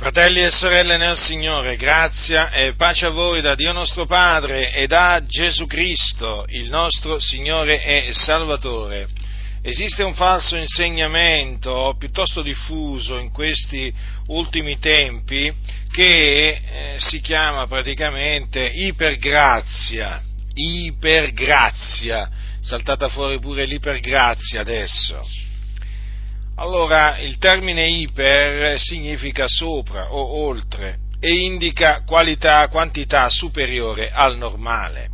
Fratelli e sorelle nel Signore, grazia e pace a voi da Dio nostro Padre e da Gesù Cristo, il nostro Signore e Salvatore. Esiste un falso insegnamento piuttosto diffuso in questi ultimi tempi che eh, si chiama praticamente ipergrazia, ipergrazia, saltata fuori pure l'ipergrazia adesso allora, il termine iper significa sopra o oltre e indica qualità, quantità superiore al normale.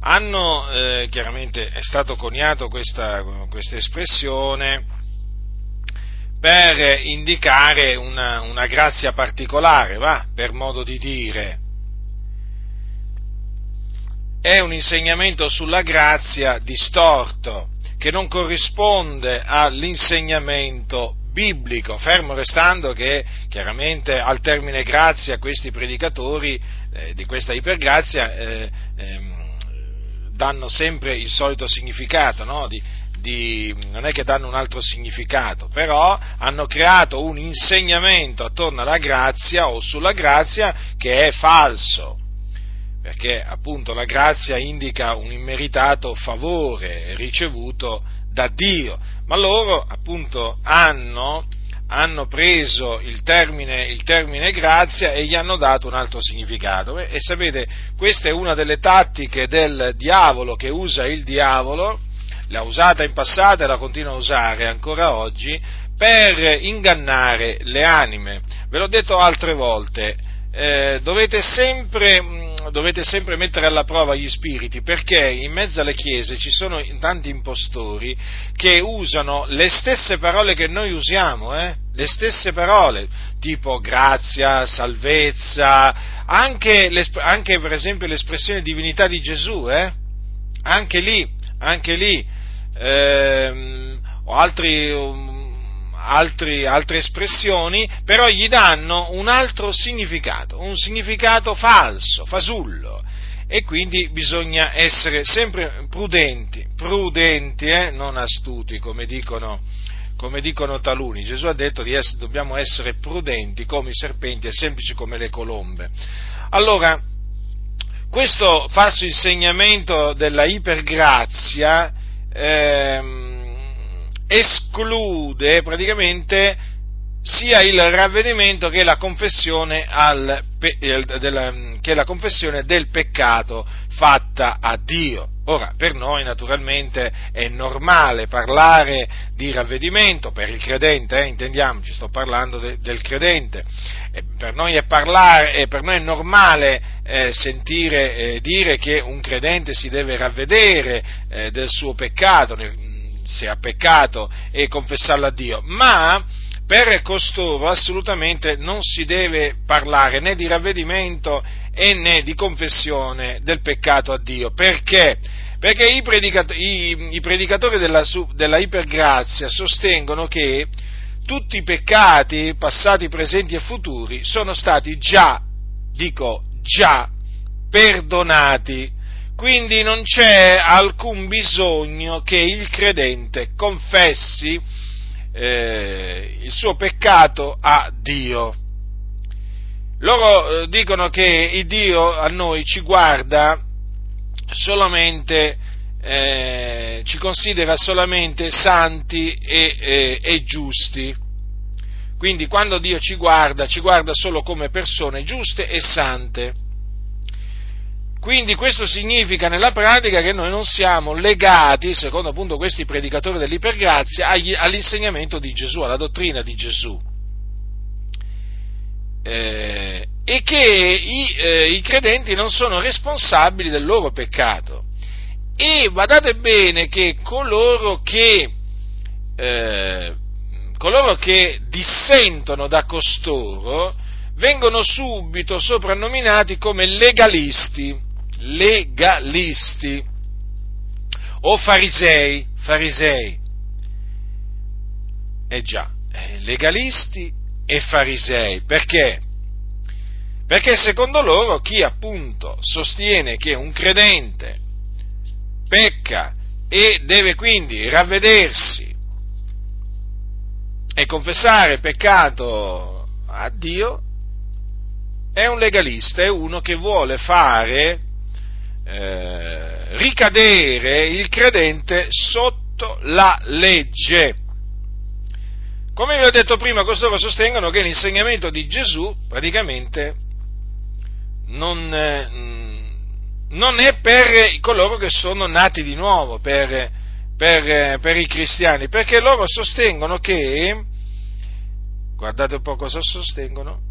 Hanno, eh, chiaramente è stato coniato questa, questa espressione per indicare una, una grazia particolare, va, per modo di dire. È un insegnamento sulla grazia distorto che non corrisponde all'insegnamento biblico, fermo restando che chiaramente al termine grazia questi predicatori eh, di questa ipergrazia eh, eh, danno sempre il solito significato, no? di, di, non è che danno un altro significato, però hanno creato un insegnamento attorno alla grazia o sulla grazia che è falso perché appunto la grazia indica un immeritato favore ricevuto da Dio, ma loro appunto hanno, hanno preso il termine, il termine, grazia e gli hanno dato un altro significato. E sapete, questa è una delle tattiche del diavolo che usa il diavolo, l'ha usata in passato e la continua a usare ancora oggi, per ingannare le anime. Ve l'ho detto altre volte, eh, dovete sempre dovete sempre mettere alla prova gli spiriti perché in mezzo alle chiese ci sono tanti impostori che usano le stesse parole che noi usiamo, eh? le stesse parole, tipo grazia, salvezza, anche, anche per esempio l'espressione divinità di Gesù, eh? anche lì, anche lì, ehm, o altri, um, altri, altre espressioni, però gli danno un altro significato, un significato falso, fasullo. E quindi bisogna essere sempre prudenti, prudenti, eh? non astuti, come dicono, come dicono taluni. Gesù ha detto che dobbiamo essere prudenti come i serpenti e semplici come le colombe. Allora, questo falso insegnamento della ipergrazia ehm, esclude praticamente sia il ravvedimento che la confessione, al, che la confessione del peccato fatta a Dio. Ora, per noi naturalmente è normale parlare di ravvedimento, per il credente, eh, intendiamoci, sto parlando de, del credente, per, noi è parlare, per noi è normale eh, sentire eh, dire che un credente si deve ravvedere eh, del suo peccato, se ha peccato e confessarlo a Dio, ma per costoro assolutamente non si deve parlare né di ravvedimento e né di confessione del peccato a Dio. Perché? Perché i, predicatori, i, i predicatori della, della ipergrazia sostengono che tutti i peccati, passati, presenti e futuri, sono stati già, dico già, perdonati quindi non c'è alcun bisogno che il credente confessi eh, il suo peccato a Dio. Loro eh, dicono che il Dio a noi ci guarda solamente, eh, ci considera solamente santi e, e, e giusti. Quindi quando Dio ci guarda, ci guarda solo come persone giuste e sante. Quindi questo significa nella pratica che noi non siamo legati, secondo appunto questi predicatori dell'ipergrazia, agli, all'insegnamento di Gesù, alla dottrina di Gesù. Eh, e che i, eh, i, credenti non sono responsabili del loro peccato. E badate bene che coloro che, eh, coloro che dissentono da costoro vengono subito soprannominati come legalisti legalisti o farisei, farisei. Eh già, eh, legalisti e farisei, perché? Perché secondo loro chi appunto sostiene che un credente pecca e deve quindi ravvedersi e confessare peccato a Dio è un legalista, è uno che vuole fare eh, ricadere il credente sotto la legge. Come vi ho detto prima, costoro sostengono che l'insegnamento di Gesù praticamente non, eh, non è per coloro che sono nati di nuovo, per, per, per, i cristiani, perché loro sostengono che, guardate un po' cosa sostengono,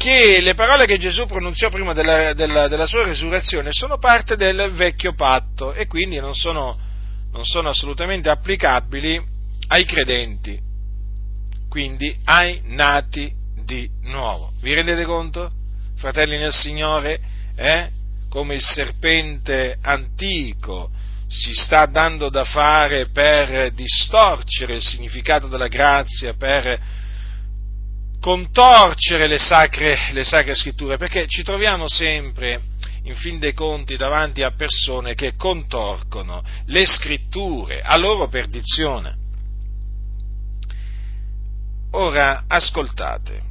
che le parole che Gesù pronunziò prima della, della, della sua resurrezione sono parte del vecchio patto e quindi non sono, non sono assolutamente applicabili ai credenti, quindi ai nati di nuovo. Vi rendete conto, fratelli nel Signore, eh? come il serpente antico si sta dando da fare per distorcere il significato della grazia, per contorcere le sacre, le sacre scritture, perché ci troviamo sempre, in fin dei conti, davanti a persone che contorcono le scritture a loro perdizione. Ora ascoltate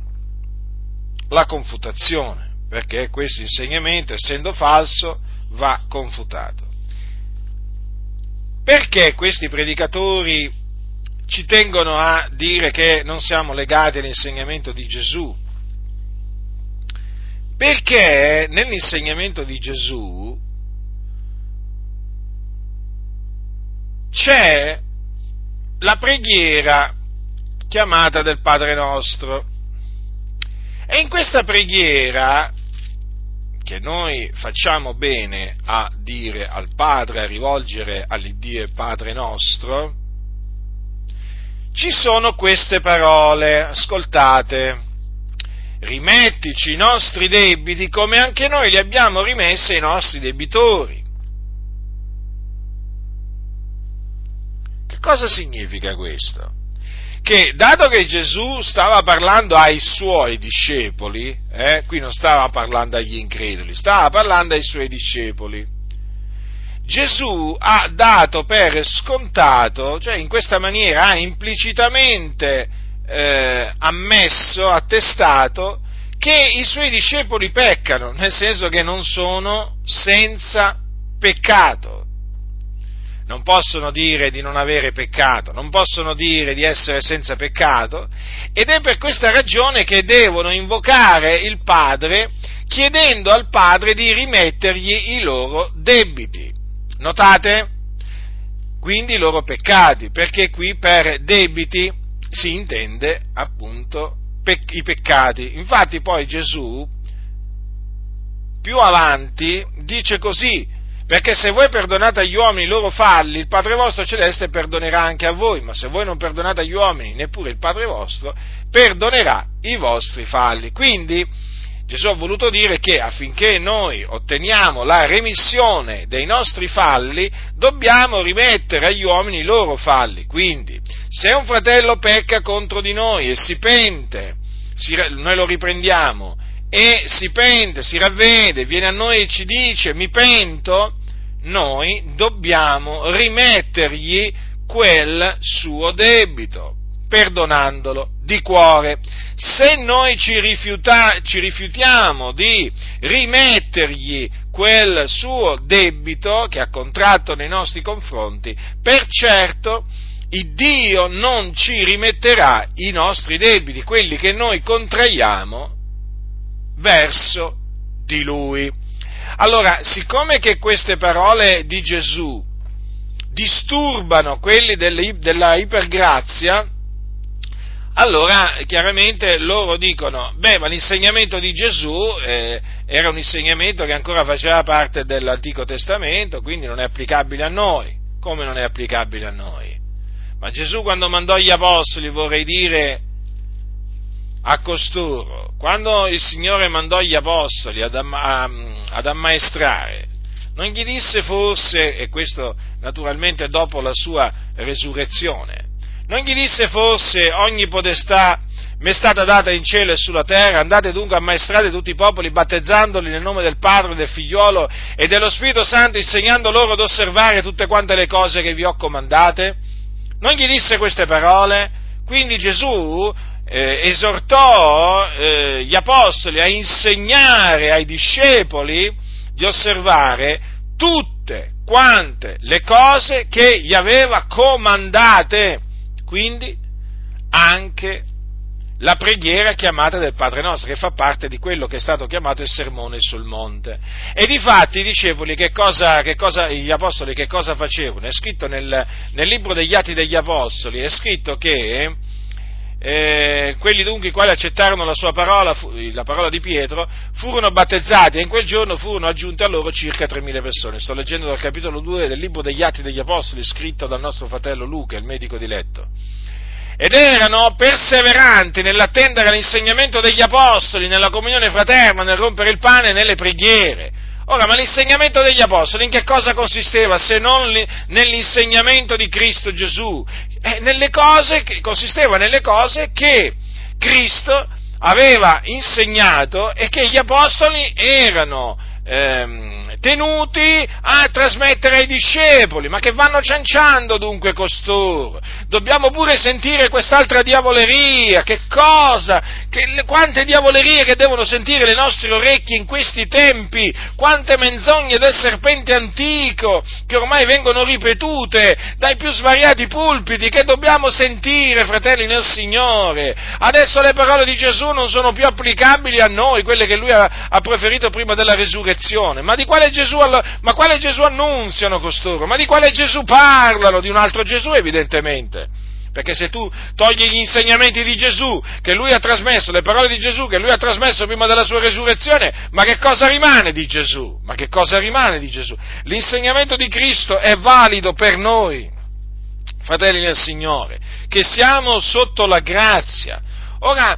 la confutazione, perché questo insegnamento, essendo falso, va confutato. Perché questi predicatori ci tengono a dire che non siamo legati all'insegnamento di Gesù. Perché nell'insegnamento di Gesù c'è la preghiera chiamata del Padre nostro. E in questa preghiera, che noi facciamo bene a dire al Padre, a rivolgere all'Iddio Padre nostro, ci sono queste parole, ascoltate, rimettici i nostri debiti come anche noi li abbiamo rimessi ai nostri debitori. Che cosa significa questo? Che dato che Gesù stava parlando ai suoi discepoli, eh, qui non stava parlando agli increduli, stava parlando ai suoi discepoli, Gesù ha dato per scontato, cioè in questa maniera ha implicitamente eh, ammesso, attestato, che i suoi discepoli peccano, nel senso che non sono senza peccato. Non possono dire di non avere peccato, non possono dire di essere senza peccato ed è per questa ragione che devono invocare il Padre chiedendo al Padre di rimettergli i loro debiti. Notate? Quindi i loro peccati, perché qui per debiti si intende appunto pec- i peccati. Infatti poi Gesù più avanti dice così, perché se voi perdonate agli uomini i loro falli, il Padre vostro celeste perdonerà anche a voi, ma se voi non perdonate agli uomini, neppure il Padre vostro perdonerà i vostri falli. Quindi Gesù ha voluto dire che affinché noi otteniamo la remissione dei nostri falli, dobbiamo rimettere agli uomini i loro falli. Quindi, se un fratello pecca contro di noi e si pente, si, noi lo riprendiamo e si pente, si ravvede, viene a noi e ci dice mi pento, noi dobbiamo rimettergli quel suo debito perdonandolo di cuore. Se noi ci, rifiuta, ci rifiutiamo di rimettergli quel suo debito che ha contratto nei nostri confronti, per certo il Dio non ci rimetterà i nostri debiti, quelli che noi contraiamo verso di Lui. Allora, siccome che queste parole di Gesù disturbano quelli della ipergrazia, allora chiaramente loro dicono, beh, ma l'insegnamento di Gesù eh, era un insegnamento che ancora faceva parte dell'Antico Testamento, quindi non è applicabile a noi. Come non è applicabile a noi? Ma Gesù quando mandò gli apostoli, vorrei dire a costoro, quando il Signore mandò gli apostoli ad, am- ad ammaestrare, non gli disse forse, e questo naturalmente dopo la sua resurrezione, non gli disse forse ogni potestà mi è stata data in cielo e sulla terra, andate dunque a maestrare tutti i popoli, battezzandoli nel nome del Padre, del Figliolo e dello Spirito Santo, insegnando loro ad osservare tutte quante le cose che vi ho comandate? Non gli disse queste parole? Quindi Gesù eh, esortò eh, gli apostoli a insegnare ai discepoli di osservare tutte quante le cose che gli aveva comandate, quindi anche la preghiera chiamata del Padre nostro, che fa parte di quello che è stato chiamato il sermone sul monte. E difatti i discepoli, che cosa, che cosa, gli apostoli che cosa facevano? È scritto nel, nel libro degli Atti degli Apostoli, è scritto che eh, quelli dunque i quali accettarono la sua parola, la parola di Pietro, furono battezzati e in quel giorno furono aggiunte a loro circa 3.000 persone. Sto leggendo dal capitolo 2 del libro degli Atti degli Apostoli, scritto dal nostro fratello Luca, il medico di letto ed erano perseveranti nell'attendere l'insegnamento degli apostoli, nella comunione fraterna, nel rompere il pane e nelle preghiere. Ora, ma l'insegnamento degli apostoli in che cosa consisteva se non nell'insegnamento di Cristo Gesù? Eh, nelle cose, consisteva nelle cose che Cristo aveva insegnato e che gli apostoli erano ehm, tenuti a trasmettere ai discepoli, ma che vanno cianciando dunque costoro. Dobbiamo pure sentire quest'altra diavoleria, che cosa, che, quante diavolerie che devono sentire le nostre orecchie in questi tempi, quante menzogne del serpente antico che ormai vengono ripetute dai più svariati pulpiti che dobbiamo sentire, fratelli nel Signore. Adesso le parole di Gesù non sono più applicabili a noi, quelle che lui ha, ha preferito prima della resurrezione, ma di quale Gesù, ma quale Gesù annunziano costoro? Ma di quale Gesù parlano? Di un altro Gesù evidentemente. Perché se tu togli gli insegnamenti di Gesù che lui ha trasmesso, le parole di Gesù che lui ha trasmesso prima della sua resurrezione, ma che cosa rimane di Gesù? Ma che cosa rimane di Gesù? L'insegnamento di Cristo è valido per noi, fratelli del Signore, che siamo sotto la grazia. Ora,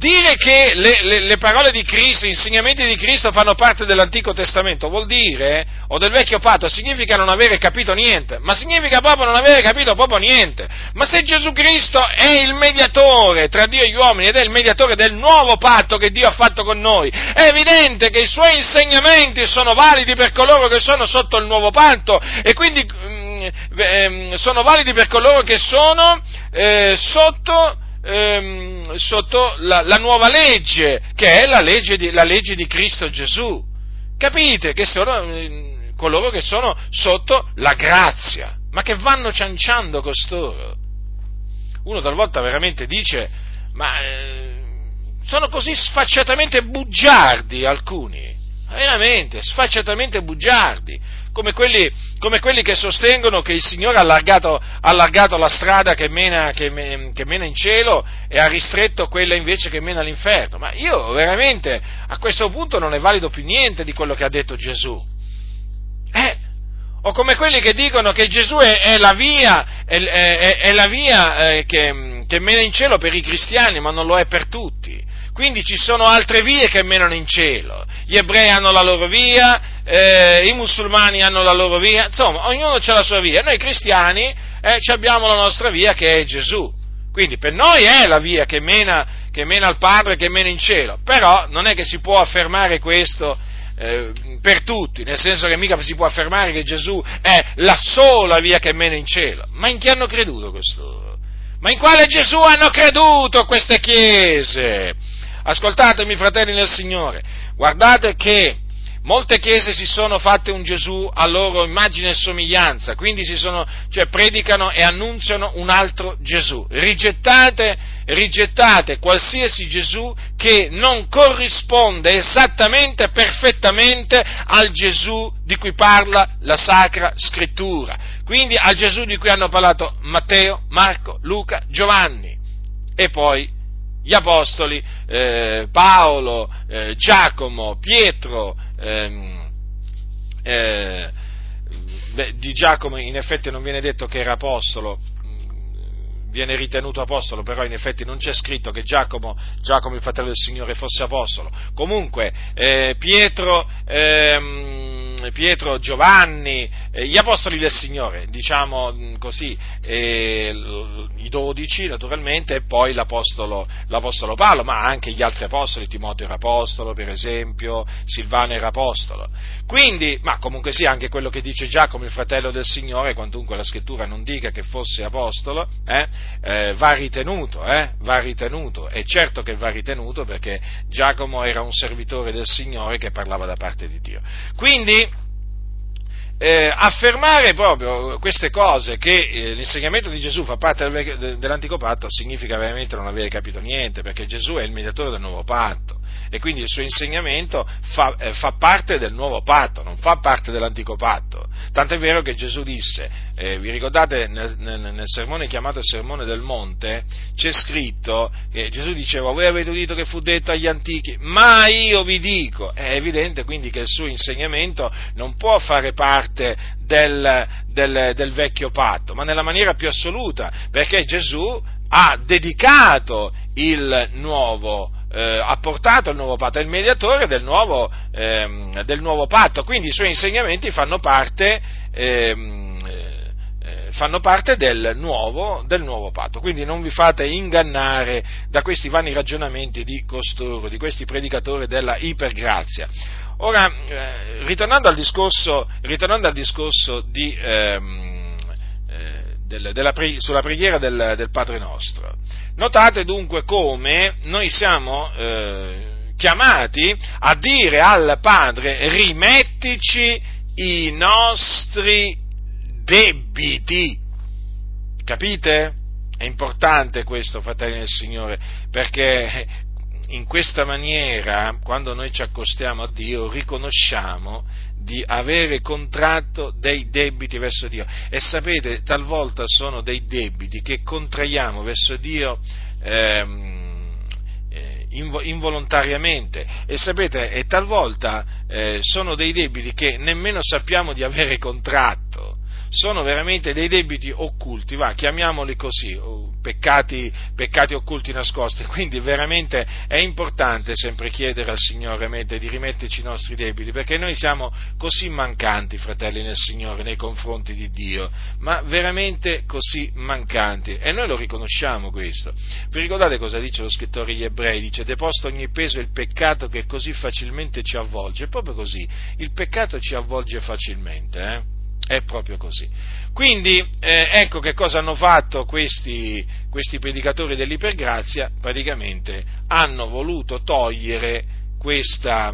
Dire che le, le, le, parole di Cristo, gli insegnamenti di Cristo fanno parte dell'Antico Testamento vuol dire, o del Vecchio Patto, significa non avere capito niente, ma significa proprio non avere capito proprio niente. Ma se Gesù Cristo è il mediatore tra Dio e gli uomini ed è il mediatore del nuovo patto che Dio ha fatto con noi, è evidente che i suoi insegnamenti sono validi per coloro che sono sotto il nuovo patto e quindi mm, eh, sono validi per coloro che sono eh, sotto ehm, sotto la, la, nuova legge, che è la legge, di, la legge di Cristo Gesù. Capite che sono eh, coloro che sono sotto la grazia, ma che vanno cianciando costoro. Uno talvolta veramente dice, ma eh, sono così sfacciatamente bugiardi alcuni, veramente sfacciatamente bugiardi come quelli, come quelli, che sostengono che il Signore ha allargato, ha allargato la strada che mena, che, che mena, in cielo e ha ristretto quella invece che mena all'inferno. Ma io veramente a questo punto non è valido più niente di quello che ha detto Gesù. Eh, o come quelli che dicono che Gesù è, è la via, è, è la via eh, che, che mena in cielo per i cristiani, ma non lo è per tutti. Quindi ci sono altre vie che menano in cielo. Gli ebrei hanno la loro via, eh, i musulmani hanno la loro via, insomma, ognuno ha la sua via. Noi cristiani eh, abbiamo la nostra via che è Gesù. Quindi per noi è la via che mena, che mena al Padre, che mena in cielo. Però non è che si può affermare questo eh, per tutti, nel senso che mica si può affermare che Gesù è la sola via che mena in cielo. Ma in chi hanno creduto costoro? Ma in quale Gesù hanno creduto queste chiese? Ascoltatemi, fratelli nel Signore, guardate che molte chiese si sono fatte un Gesù a loro immagine e somiglianza, quindi sono, cioè, predicano e annunziano un altro Gesù. Rigettate, rigettate qualsiasi Gesù che non corrisponde esattamente, perfettamente al Gesù di cui parla la Sacra Scrittura. Quindi al Gesù di cui hanno parlato Matteo, Marco, Luca, Giovanni e poi gli apostoli eh, Paolo, eh, Giacomo, Pietro, ehm, eh, beh, di Giacomo in effetti non viene detto che era apostolo, mm, viene ritenuto apostolo, però in effetti non c'è scritto che Giacomo, Giacomo il fratello del Signore, fosse apostolo. Comunque, eh, Pietro, ehm, Pietro, Giovanni, eh, gli apostoli del Signore, diciamo mh, così, eh, i dodici naturalmente e poi l'apostolo, l'apostolo Paolo, ma anche gli altri apostoli, Timoteo era apostolo per esempio, Silvano era apostolo. Quindi, ma comunque sia anche quello che dice Giacomo, il fratello del Signore, quantunque la scrittura non dica che fosse apostolo, eh, eh, va ritenuto, eh, va ritenuto, è certo che va ritenuto perché Giacomo era un servitore del Signore che parlava da parte di Dio. Quindi, eh, affermare proprio queste cose, che eh, l'insegnamento di Gesù fa parte del, dell'antico patto, significa veramente non avere capito niente, perché Gesù è il mediatore del nuovo patto e quindi il suo insegnamento fa, eh, fa, parte del nuovo patto, non fa parte dell'antico patto. Tant'è vero che Gesù disse, eh, vi ricordate nel, nel, nel, sermone chiamato Sermone del Monte, c'è scritto che Gesù diceva, voi avete udito che fu detto agli antichi, ma io vi dico, è evidente quindi che il suo insegnamento non può fare parte del, del, del vecchio patto, ma nella maniera più assoluta, perché Gesù ha dedicato il nuovo patto eh, ha portato il nuovo patto, è il mediatore del nuovo, ehm, del nuovo patto, quindi i suoi insegnamenti fanno parte, ehm, eh, fanno parte del, nuovo, del nuovo patto, quindi non vi fate ingannare da questi vani ragionamenti di costoro, di questi predicatori della ipergrazia. Ora, eh, ritornando, al discorso, ritornando al discorso di, ehm, eh, del, della, sulla preghiera del, del Padre nostro, Notate dunque come noi siamo eh, chiamati a dire al Padre rimettici i nostri debiti. Capite? È importante questo, fratelli del Signore, perché in questa maniera, quando noi ci accostiamo a Dio, riconosciamo di avere contratto dei debiti verso Dio. E sapete, talvolta sono dei debiti che contraiamo verso Dio ehm, eh, involontariamente e sapete, e talvolta eh, sono dei debiti che nemmeno sappiamo di avere contratto sono veramente dei debiti occulti, va, chiamiamoli così, peccati, peccati occulti nascosti, quindi veramente è importante sempre chiedere al Signore di rimetterci i nostri debiti, perché noi siamo così mancanti, fratelli nel Signore, nei confronti di Dio, ma veramente così mancanti, e noi lo riconosciamo questo. Vi ricordate cosa dice lo scrittore agli ebrei? Dice, deposto ogni peso il peccato che così facilmente ci avvolge, è proprio così, il peccato ci avvolge facilmente, eh? È proprio così. Quindi, eh, ecco che cosa hanno fatto questi, questi predicatori dell'ipergrazia, praticamente hanno voluto togliere questa,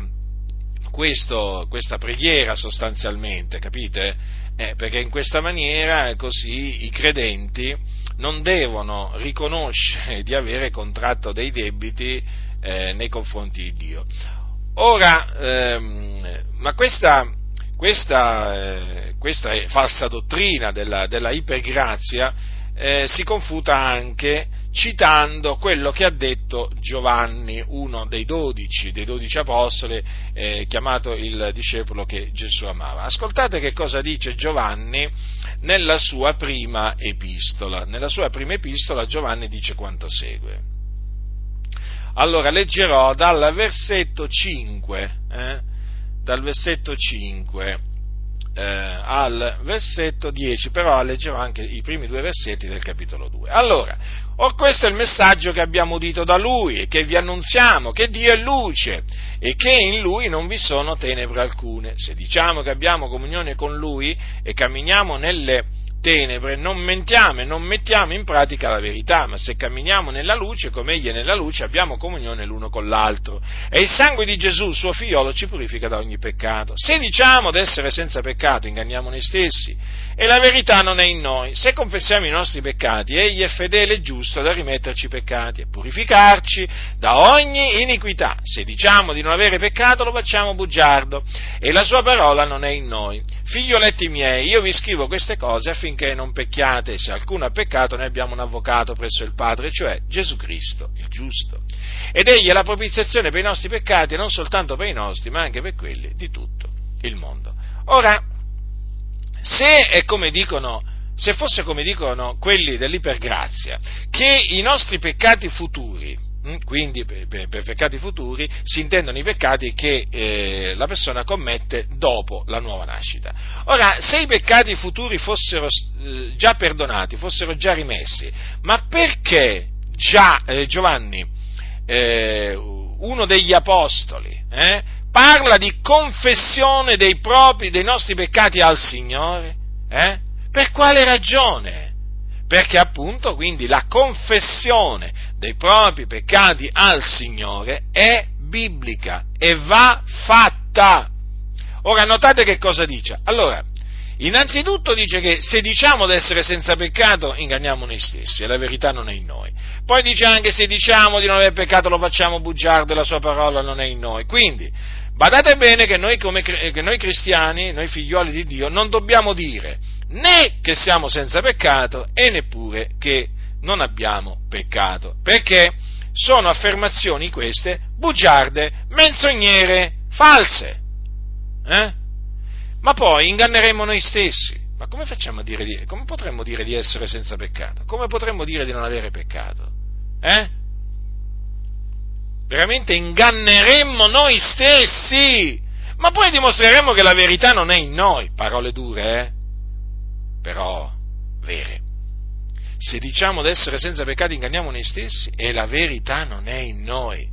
questo, questa preghiera sostanzialmente, capite? Eh, perché in questa maniera così i credenti non devono riconoscere di avere contratto dei debiti eh, nei confronti di Dio. Ora, ehm, ma questa, questa, eh, questa falsa dottrina della, della ipergrazia eh, si confuta anche citando quello che ha detto Giovanni, uno dei dodici, dei dodici apostoli, eh, chiamato il discepolo che Gesù amava. Ascoltate che cosa dice Giovanni nella sua prima epistola. Nella sua prima epistola Giovanni dice quanto segue. Allora leggerò dal versetto 5. Eh, dal versetto 5 eh, al versetto 10, però leggerò anche i primi due versetti del capitolo 2. Allora, or questo è il messaggio che abbiamo udito da Lui e che vi annunziamo, che Dio è luce e che in Lui non vi sono tenebre alcune. Se diciamo che abbiamo comunione con Lui e camminiamo nelle tenebre, non mentiamo e non mettiamo in pratica la verità, ma se camminiamo nella luce, come Egli è nella luce, abbiamo comunione l'uno con l'altro. E il sangue di Gesù, suo figliolo, ci purifica da ogni peccato. Se diciamo d'essere senza peccato, inganniamo noi stessi e la verità non è in noi. Se confessiamo i nostri peccati, Egli è fedele e giusto da rimetterci i peccati e purificarci da ogni iniquità. Se diciamo di non avere peccato, lo facciamo bugiardo e la sua parola non è in noi. Figlioletti miei, io vi scrivo queste cose affinché non pecchiate, se alcuno ha peccato noi abbiamo un avvocato presso il Padre, cioè Gesù Cristo, il giusto. Ed egli è la propiziazione per i nostri peccati, non soltanto per i nostri, ma anche per quelli di tutto il mondo. Ora, se è come dicono, se fosse come dicono quelli dell'ipergrazia, che i nostri peccati futuri Mm, quindi per, peccati futuri si intendono i peccati che eh, la persona commette dopo la nuova nascita. Ora, se i peccati futuri fossero eh, già perdonati, fossero già rimessi, ma perché già eh, Giovanni, eh, uno degli apostoli, eh, parla di confessione dei propri, dei nostri peccati al Signore? Eh? Per quale ragione? perché appunto quindi la confessione dei propri peccati al Signore è biblica e va fatta. Ora notate che cosa dice. Allora, innanzitutto dice che se diciamo di essere senza peccato inganniamo noi stessi e la verità non è in noi. Poi dice anche se diciamo di non aver peccato lo facciamo bugiardo e la sua parola non è in noi. Quindi, badate bene che noi, come, che noi cristiani, noi figlioli di Dio, non dobbiamo dire né che siamo senza peccato e neppure che non abbiamo peccato, perché sono affermazioni queste bugiarde, menzognere, false. Eh? Ma poi inganneremo noi stessi. Ma come facciamo a dire di, come potremmo dire di essere senza peccato? Come potremmo dire di non avere peccato? Eh? Veramente inganneremmo noi stessi. Ma poi dimostreremo che la verità non è in noi. Parole dure, eh? però vere. Se diciamo di essere senza peccati inganniamo noi stessi e la verità non è in noi.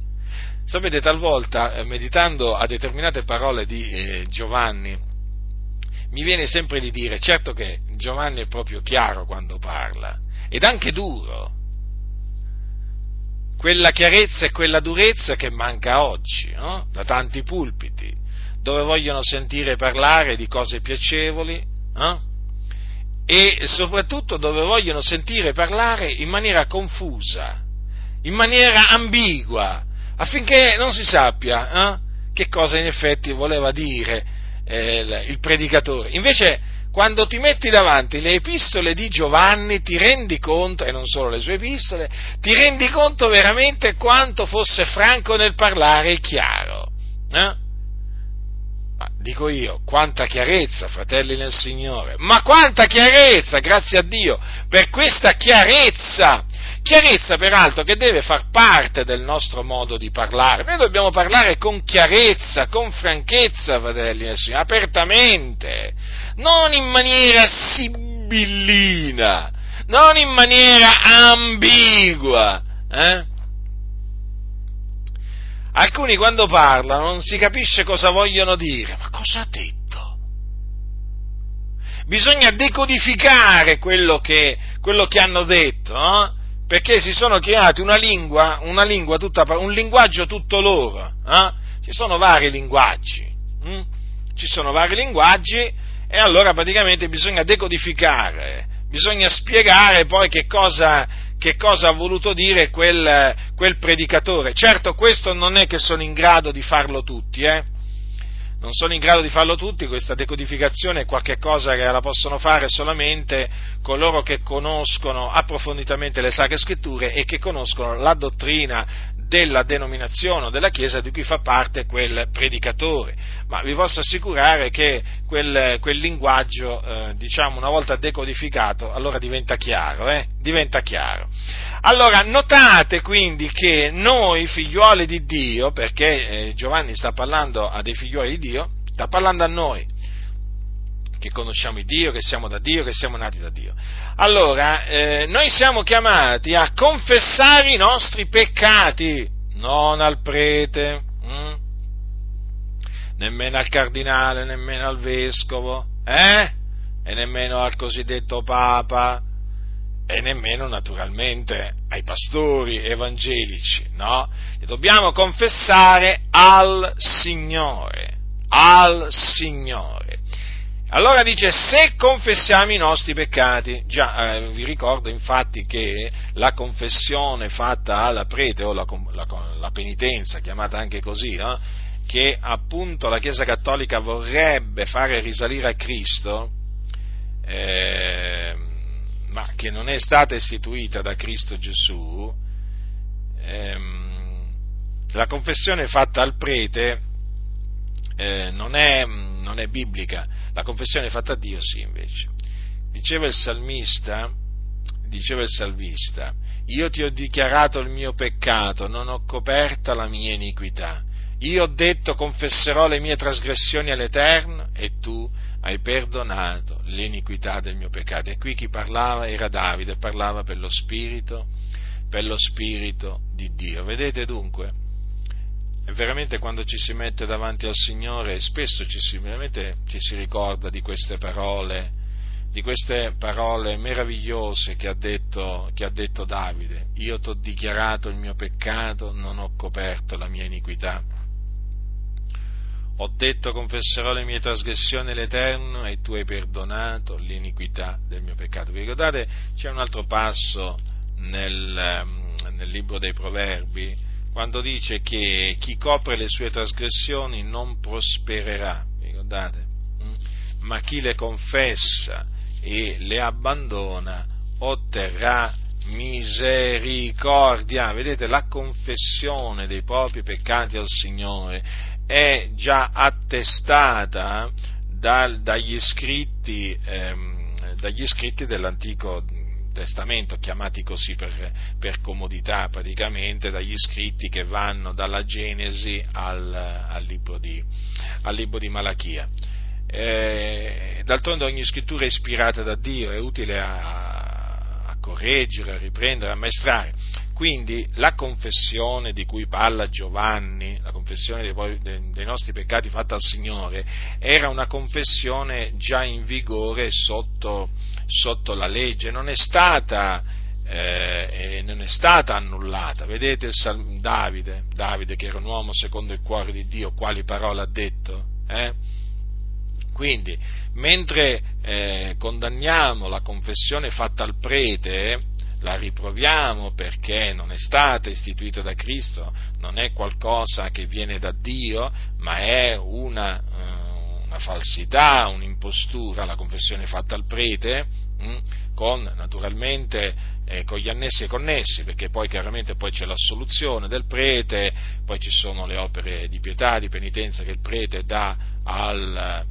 Sapete, talvolta, eh, meditando a determinate parole di eh, Giovanni, mi viene sempre di dire, certo che Giovanni è proprio chiaro quando parla, ed anche duro, quella chiarezza e quella durezza che manca oggi, no? da tanti pulpiti, dove vogliono sentire parlare di cose piacevoli, no? e soprattutto dove vogliono sentire parlare in maniera confusa, in maniera ambigua, affinché non si sappia eh, che cosa in effetti voleva dire eh, il predicatore. Invece, quando ti metti davanti le epistole di Giovanni, ti rendi conto, e non solo le sue epistole, ti rendi conto veramente quanto fosse franco nel parlare e chiaro. Eh? Dico io, quanta chiarezza, fratelli nel Signore, ma quanta chiarezza, grazie a Dio, per questa chiarezza, chiarezza peraltro che deve far parte del nostro modo di parlare. Noi dobbiamo parlare con chiarezza, con franchezza, fratelli nel Signore, apertamente, non in maniera sibillina, non in maniera ambigua. Eh? Alcuni quando parlano non si capisce cosa vogliono dire, ma cosa ha detto? Bisogna decodificare quello che, quello che hanno detto, no? perché si sono creati una lingua, una lingua tutta, un linguaggio tutto loro. Eh? Ci sono vari linguaggi, hm? ci sono vari linguaggi e allora praticamente bisogna decodificare, bisogna spiegare poi che cosa, che cosa ha voluto dire quel, quel, predicatore. Certo, questo non è che sono in grado di farlo tutti, eh? Non sono in grado di farlo tutti, questa decodificazione è qualcosa che la possono fare solamente coloro che conoscono approfonditamente le sacre scritture e che conoscono la dottrina della denominazione o della chiesa di cui fa parte quel predicatore, ma vi posso assicurare che quel, quel linguaggio, eh, diciamo, una volta decodificato, allora diventa chiaro, eh? diventa chiaro. Allora, notate quindi che noi, figliuoli di Dio, perché eh, Giovanni sta parlando a dei figliuoli di Dio, sta parlando a noi, che conosciamo Dio, che siamo da Dio, che siamo nati da Dio. Allora, eh, noi siamo chiamati a confessare i nostri peccati, non al prete, hm? nemmeno al cardinale, nemmeno al vescovo, eh? E nemmeno al cosiddetto Papa, e nemmeno naturalmente ai pastori evangelici, no? Li dobbiamo confessare al Signore, al Signore. Allora dice, se confessiamo i nostri peccati, già eh, vi ricordo infatti che la confessione fatta alla prete o la, la, la penitenza, chiamata anche così, no? che appunto la Chiesa Cattolica vorrebbe fare risalire a Cristo, eh, ma che non è stata istituita da Cristo Gesù, ehm, la confessione fatta al prete eh, non, è, non è biblica, la confessione fatta a Dio sì invece. Diceva il salmista, diceva il salvista, io ti ho dichiarato il mio peccato, non ho coperta la mia iniquità. Io ho detto confesserò le mie trasgressioni all'Eterno e tu hai perdonato l'iniquità del mio peccato. E qui chi parlava era Davide, parlava per lo Spirito, per lo Spirito di Dio. Vedete dunque? Veramente quando ci si mette davanti al Signore, spesso ci si, ci si ricorda di queste parole, di queste parole meravigliose che ha, detto, che ha detto Davide. Io ti ho dichiarato il mio peccato, non ho coperto la mia iniquità ho detto confesserò le mie trasgressioni all'Eterno e tu hai perdonato l'iniquità del mio peccato. Vi ricordate? C'è un altro passo nel, ehm, nel libro dei Proverbi quando dice che chi copre le sue trasgressioni non prospererà. Ricordate? Mm? Ma chi le confessa e le abbandona otterrà misericordia. Vedete, la confessione dei propri peccati al Signore è già attestata dal, dagli, scritti, ehm, dagli, scritti, dell'Antico Testamento, chiamati così per, per, comodità praticamente, dagli scritti che vanno dalla Genesi al, al, libro, di, al libro, di, Malachia. Eh, d'altronde ogni scrittura è ispirata da Dio, è utile a, a correggere, a riprendere, a maestrare quindi la confessione di cui parla Giovanni, la confessione dei, dei, nostri peccati fatta al Signore, era una confessione già in vigore sotto, sotto la legge, non è stata, eh, non è stata annullata. Vedete il Davide, Davide che era un uomo secondo il cuore di Dio, quali parole ha detto? Eh? Quindi, mentre eh, condanniamo la confessione fatta al prete, la riproviamo perché non è stata istituita da Cristo, non è qualcosa che viene da Dio, ma è una, una falsità, un'impostura, la confessione fatta al prete, mh, hm, con naturalmente eh, con gli annessi e connessi, perché poi chiaramente poi c'è l'assoluzione del prete, poi ci sono le opere di pietà, di penitenza che il prete dà al,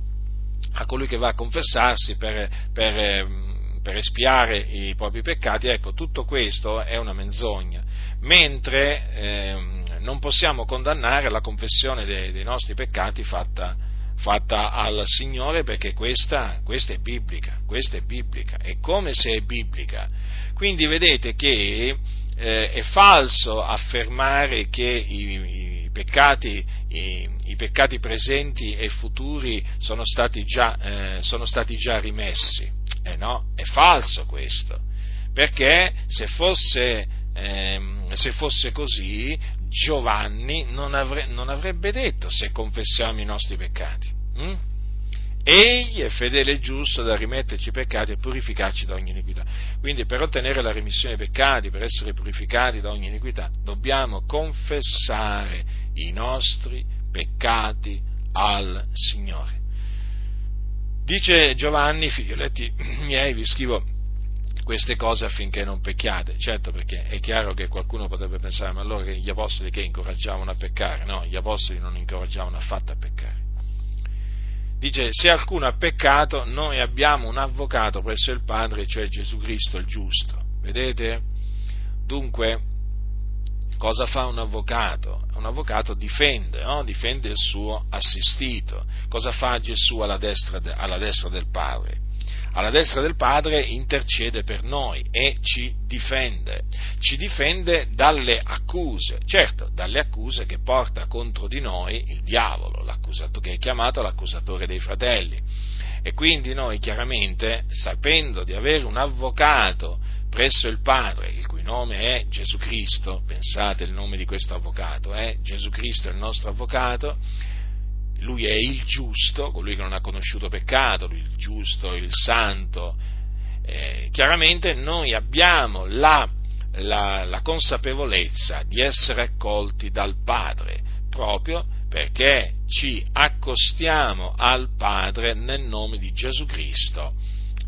a colui che va a confessarsi per, per ehm, per espiare i propri peccati, ecco, tutto questo è una menzogna, mentre eh, non possiamo condannare la confessione dei, dei nostri peccati fatta, fatta, al Signore perché questa, questa, è biblica, questa è biblica, è come se è biblica. Quindi vedete che eh, è falso affermare che i, i, peccati, i, i, peccati, presenti e futuri sono stati già, eh, sono stati già rimessi eh no, è falso questo, perché se fosse, ehm, se fosse così Giovanni non, avre, non, avrebbe detto se confessiamo i nostri peccati. Hm? Egli è fedele e giusto da rimetterci i peccati e purificarci da ogni iniquità. Quindi per ottenere la remissione dei peccati, per essere purificati da ogni iniquità, dobbiamo confessare i nostri peccati al Signore. Dice Giovanni, figlioletti miei, vi scrivo queste cose affinché non pecchiate. Certo, perché è chiaro che qualcuno potrebbe pensare, ma allora gli apostoli che incoraggiavano a peccare? No, gli apostoli non incoraggiavano affatto a peccare. Dice, se alcuno ha peccato, noi abbiamo un avvocato presso il Padre, cioè Gesù Cristo il giusto. Vedete? Dunque, cosa fa un avvocato? Un avvocato difende, no? difende il suo assistito. Cosa fa Gesù alla destra, de, alla destra del Padre? Alla destra del Padre intercede per noi e ci difende, ci difende dalle accuse, certo, dalle accuse che porta contro di noi il diavolo, che è chiamato l'accusatore dei fratelli. E quindi noi chiaramente, sapendo di avere un avvocato presso il Padre, il cui nome è Gesù Cristo, pensate il nome di questo avvocato, è eh? Gesù Cristo il nostro avvocato, lui è il giusto, colui che non ha conosciuto peccato, il giusto, il santo, eh, chiaramente noi abbiamo la, la, la consapevolezza di essere accolti dal Padre, proprio perché ci accostiamo al Padre nel nome di Gesù Cristo,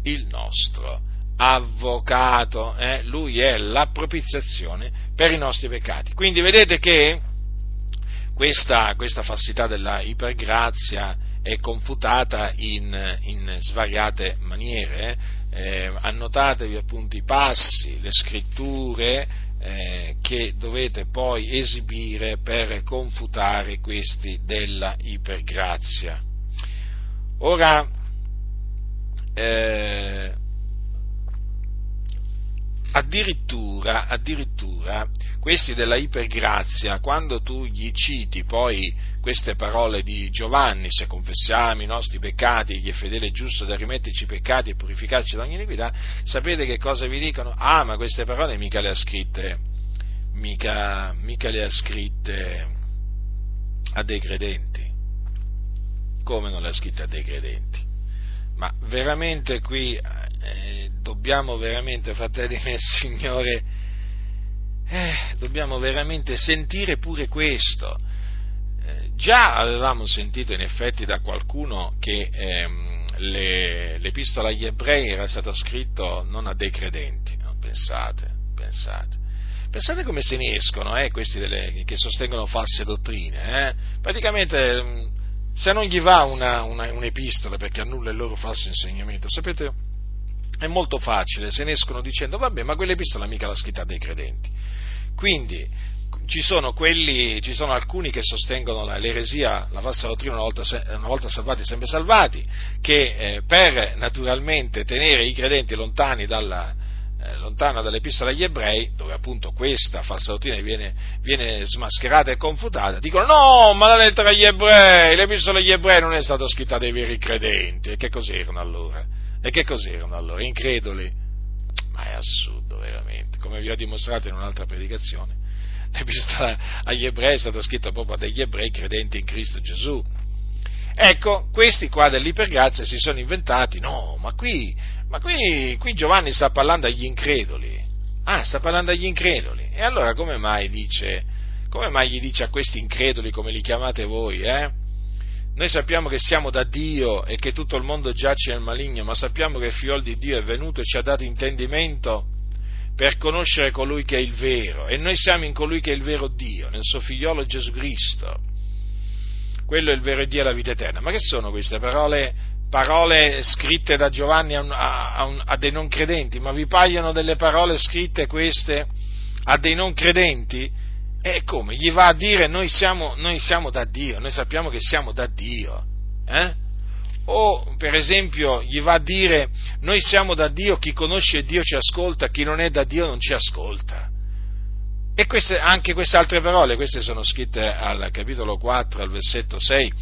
il nostro avvocato, eh? lui è la propiziazione per i nostri peccati. Quindi vedete che questa, questa falsità della ipergrazia è confutata in, in svariate maniere. Eh? Annotatevi appunto i passi, le scritture eh, che dovete poi esibire per confutare questi della ipergrazia. Ora, eh, addirittura, addirittura questi della ipergrazia, quando tu gli citi poi queste parole di Giovanni, se confessiamo i nostri peccati, egli è fedele e giusto da rimetterci i peccati e purificarci da ogni iniquità, sapete che cosa vi dicono? Ah, ma queste parole mica le ha scritte, mica, mica le ha scritte a dei credenti. Come non le ha scritte a dei credenti? Ma veramente qui eh, dobbiamo veramente, fratelli nel Signore, eh, dobbiamo veramente sentire pure questo. Eh, già avevamo sentito in effetti da qualcuno che ehm, le, l'epistola agli ebrei era stato scritto non a dei credenti, no? pensate, pensate. Pensate come se ne escono eh, questi delle, che sostengono false dottrine. Eh? Praticamente, se non gli va una, una, un'epistola perché annulla il loro falso insegnamento, sapete, è molto facile, se ne escono dicendo vabbè ma quell'epistola mica l'ha scritta dei credenti. Quindi ci sono, quelli, ci sono alcuni che sostengono l'eresia, la falsa dottrina una volta, una volta salvati sempre salvati, che eh, per naturalmente tenere i credenti lontani dalla, eh, lontano dall'epistola agli ebrei, dove appunto questa falsa dottrina viene, viene, smascherata e confutata, dicono no, ma la lettera agli ebrei, l'epistola agli ebrei non è stata scritta dai veri credenti, e che cos'erano allora? E che cos'erano allora? Increduli? Ma è assurdo veramente, come vi ho dimostrato in un'altra predicazione. L'epistola agli ebrei è stata scritta proprio dagli ebrei credenti in Cristo Gesù. Ecco, questi qua dell'ipergrazia si sono inventati, no, ma qui, ma qui, qui Giovanni sta parlando agli increduli. Ah, sta parlando agli increduli. E allora come mai dice, come mai gli dice a questi increduli, come li chiamate voi, eh? Noi sappiamo che siamo da Dio e che tutto il mondo giace nel maligno, ma sappiamo che il figlio di Dio è venuto e ci ha dato intendimento per conoscere colui che è il vero, e noi siamo in colui che è il vero Dio, nel suo figliolo Gesù Cristo. Quello è il vero Dio e la vita eterna. Ma che sono queste parole, parole scritte da Giovanni a, a, a dei non credenti? Ma vi paiono delle parole scritte queste a dei non credenti? E come? Gli va a dire noi siamo, noi siamo da Dio, noi sappiamo che siamo da Dio. Eh? O per esempio gli va a dire noi siamo da Dio, chi conosce Dio ci ascolta, chi non è da Dio non ci ascolta. E queste, anche queste altre parole, queste sono scritte al capitolo 4, al versetto 6,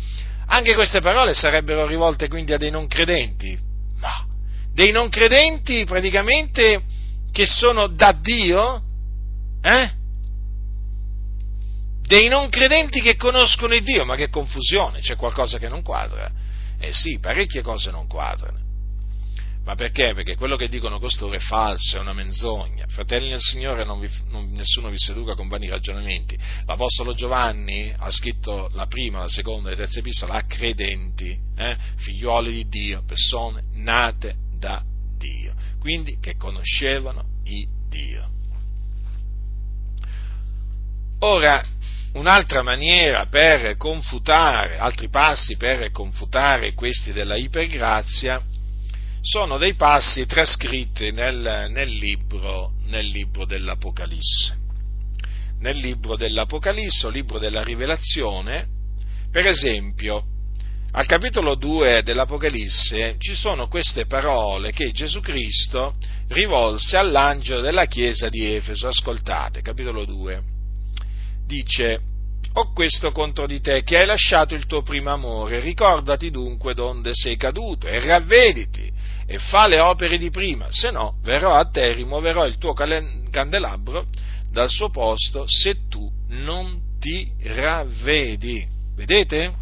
anche queste parole sarebbero rivolte quindi a dei non credenti. No, dei non credenti praticamente che sono da Dio, eh? Dei non credenti che conoscono il Dio, ma che confusione, c'è qualcosa che non quadra. Eh sì, parecchie cose non quadrano. Ma perché? Perché quello che dicono costoro è falso, è una menzogna. Fratelli del Signore, non vi, non, nessuno vi seduca con vani ragionamenti. L'Apostolo Giovanni ha scritto la prima, la seconda e la terza epistola a credenti, eh? figliuoli di Dio, persone nate da Dio, quindi che conoscevano il Dio. Ora, un'altra maniera per confutare, altri passi per confutare questi della ipergrazia, sono dei passi trascritti nel, nel, libro, nel libro dell'Apocalisse. Nel libro dell'Apocalisse o libro della Rivelazione, per esempio, al capitolo 2 dell'Apocalisse ci sono queste parole che Gesù Cristo rivolse all'angelo della chiesa di Efeso. Ascoltate, capitolo 2 dice, ho questo contro di te, che hai lasciato il tuo primo amore, ricordati dunque donde sei caduto e ravvediti e fa le opere di prima, se no verrò a te e rimuoverò il tuo candelabro dal suo posto se tu non ti ravvedi. Vedete?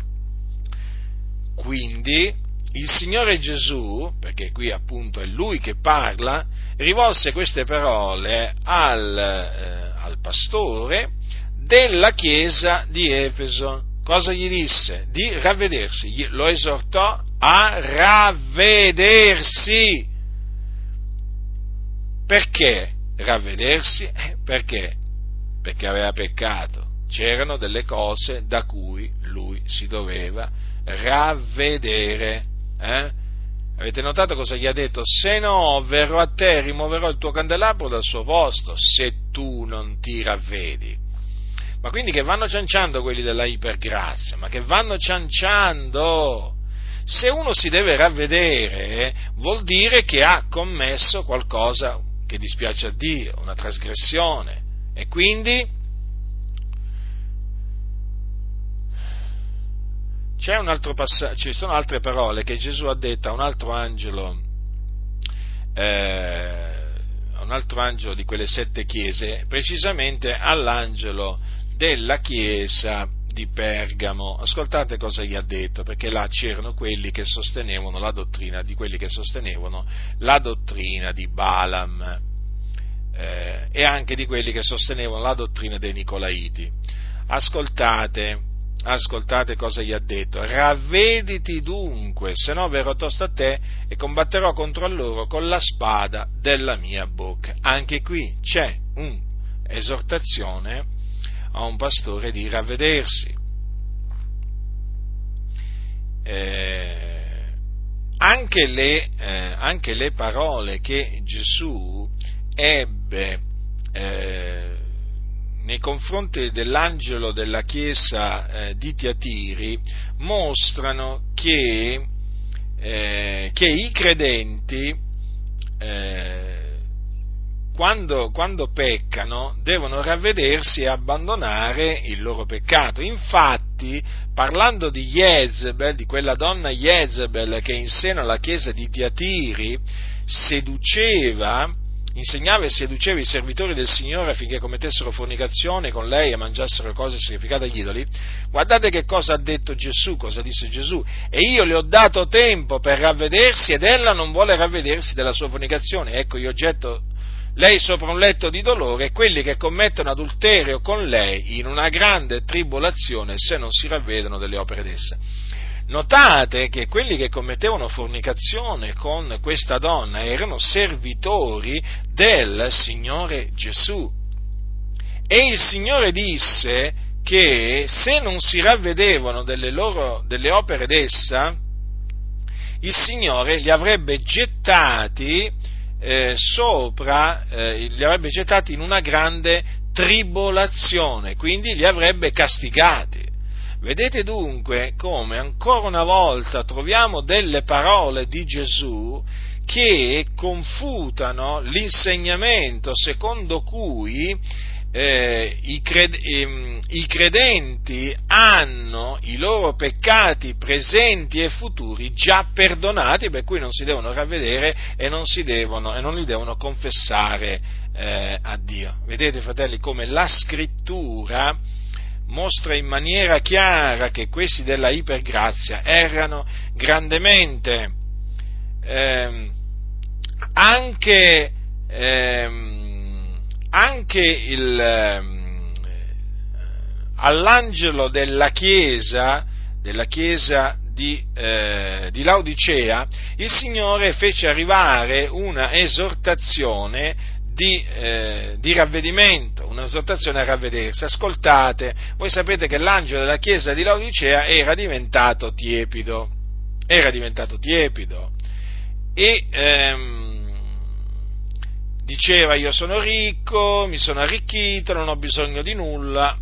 Quindi il Signore Gesù, perché qui appunto è Lui che parla, rivolse queste parole al, eh, al pastore della chiesa di Efeso. Cosa gli disse? Di ravvedersi, lo esortò a ravvedersi. Perché ravvedersi? Eh, perché? Perché aveva peccato. C'erano delle cose da cui lui si doveva ravvedere. Eh? Avete notato cosa gli ha detto? Se no verrò a te, rimuoverò il tuo candelabro dal suo posto, se tu non ti ravvedi. Ma quindi che vanno cianciando quelli della ipergrazia, ma che vanno cianciando. Se uno si deve ravvedere, vuol dire che ha commesso qualcosa che dispiace a Dio, una trasgressione. E quindi passaggio, ci sono altre parole che Gesù ha detto a un altro angelo, eh, un altro angelo di quelle sette chiese, precisamente all'angelo della chiesa di Pergamo. Ascoltate cosa gli ha detto, perché là c'erano quelli che sostenevano la dottrina di quelli che sostenevano la dottrina di Balaam eh, e anche di quelli che sostenevano la dottrina dei Nicolaiti. Ascoltate ascoltate cosa gli ha detto, ravvediti dunque, se no verrò tosto a te e combatterò contro loro con la spada della mia bocca. Anche qui c'è un'esortazione a un pastore di ravvedersi. Eh, anche, le, eh, anche, le, parole che Gesù ebbe eh, nei confronti dell'angelo della chiesa eh, di Tiatiri mostrano che, eh, che i credenti eh, quando, quando, peccano devono ravvedersi e abbandonare il loro peccato. Infatti, parlando di Jezebel, di quella donna Jezebel che in seno alla chiesa di Tiatiri seduceva insegnava e seduceva i servitori del Signore affinché commettessero fornicazione con lei e mangiassero cose sacrificate agli idoli, guardate che cosa ha detto Gesù, cosa disse Gesù, e io le ho dato tempo per ravvedersi ed ella non vuole ravvedersi della sua fornicazione, ecco io getto lei sopra un letto di dolore e quelli che commettono adulterio con lei in una grande tribolazione se non si ravvedono delle opere d'essa. Notate che quelli che commettevano fornicazione con questa donna erano servitori del Signore Gesù. E il Signore disse che se non si ravvedevano delle, loro, delle opere d'essa, il Signore li avrebbe gettati eh, sopra, eh, li avrebbe gettati in una grande tribolazione, quindi li avrebbe castigati. Vedete dunque come ancora una volta troviamo delle parole di Gesù che confutano l'insegnamento secondo cui eh, i, cred- ehm, i, credenti hanno i loro peccati presenti e futuri già perdonati, per cui non si devono ravvedere e non, devono, e non li devono confessare eh, a Dio. Vedete, fratelli, come la scrittura mostra in maniera chiara che questi della ipergrazia erano grandemente ehm, anche, ehm, anche il, ehm, all'angelo della chiesa, della chiesa di, eh, di, Laodicea, il Signore fece arrivare una esortazione di, eh, di ravvedimento, un'esortazione a ravvedersi. Ascoltate, voi sapete che l'angelo della chiesa di Laodicea era diventato tiepido, era diventato tiepido e ehm, diceva io sono ricco, mi sono arricchito, non ho bisogno di nulla,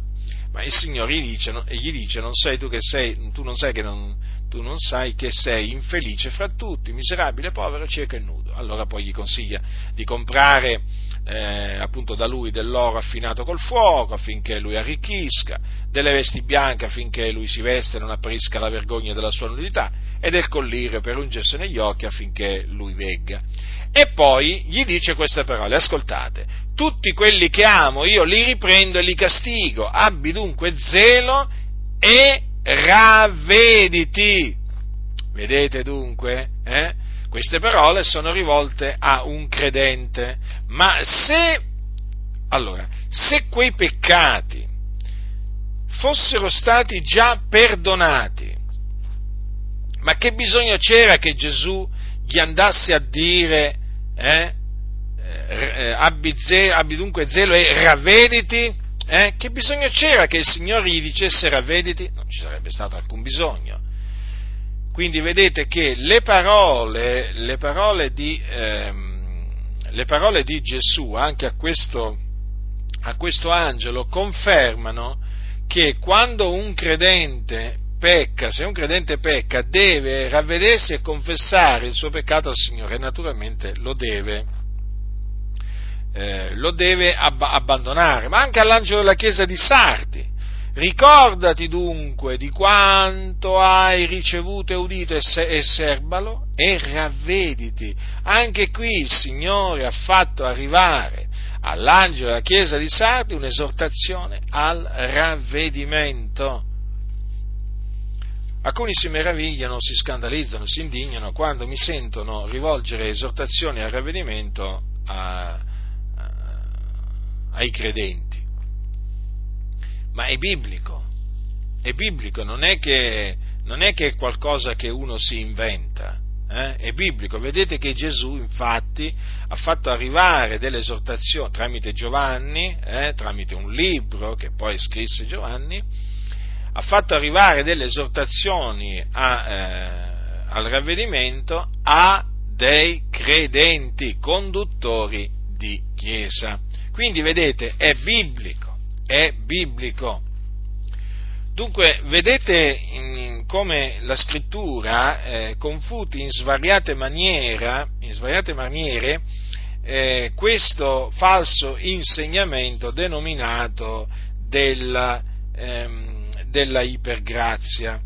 ma il Signore gli dice, gli dice non sei tu che sei, tu non sai che non, tu non sai che sei infelice fra tutti, miserabile, povero, cieco e nudo. Allora poi gli consiglia di comprare eh, appunto da lui dell'oro affinato col fuoco affinché lui arricchisca, delle vesti bianche affinché lui si veste e non apparisca la vergogna della sua nudità e del collirio per ungersene gli occhi affinché lui vegga. E poi gli dice queste parole, ascoltate, tutti quelli che amo io li riprendo e li castigo, abbi dunque zelo e ravvediti. Vedete dunque? Eh? Queste parole sono rivolte a un credente, ma se, allora, se quei peccati fossero stati già perdonati, ma che bisogno c'era che Gesù gli andasse a dire, eh, eh, abbi, zelo, abbi dunque zelo e ravvediti? Eh? Che bisogno c'era che il Signore gli dicesse ravvediti? Non ci sarebbe stato alcun bisogno. Quindi vedete che le parole, le parole, di, ehm, le parole di, Gesù anche a questo, a questo angelo confermano che quando un credente pecca, se un credente pecca, deve ravvedersi e confessare il suo peccato al Signore e naturalmente lo deve, eh, lo deve ab- abbandonare, ma anche all'angelo della chiesa di Sardi. Ricordati dunque di quanto hai ricevuto e udito e, se- e serbalo e ravvediti. Anche qui il Signore ha fatto arrivare all'angelo della chiesa di Sardi un'esortazione al ravvedimento. Alcuni si meravigliano, si scandalizzano, si indignano quando mi sentono rivolgere esortazioni al ravvedimento a, a, ai credenti. Ma è biblico, è biblico, non è che, non è, che è qualcosa che uno si inventa, eh? è biblico. Vedete che Gesù infatti ha fatto arrivare delle esortazioni tramite Giovanni, eh? tramite un libro che poi scrisse Giovanni, ha fatto arrivare delle esortazioni a, eh, al ravvedimento a dei credenti, conduttori di chiesa. Quindi vedete, è biblico, è biblico. Dunque, vedete come la scrittura eh, confuti in svariate, maniera, in svariate maniere eh, questo falso insegnamento denominato della, ehm, della ipergrazia.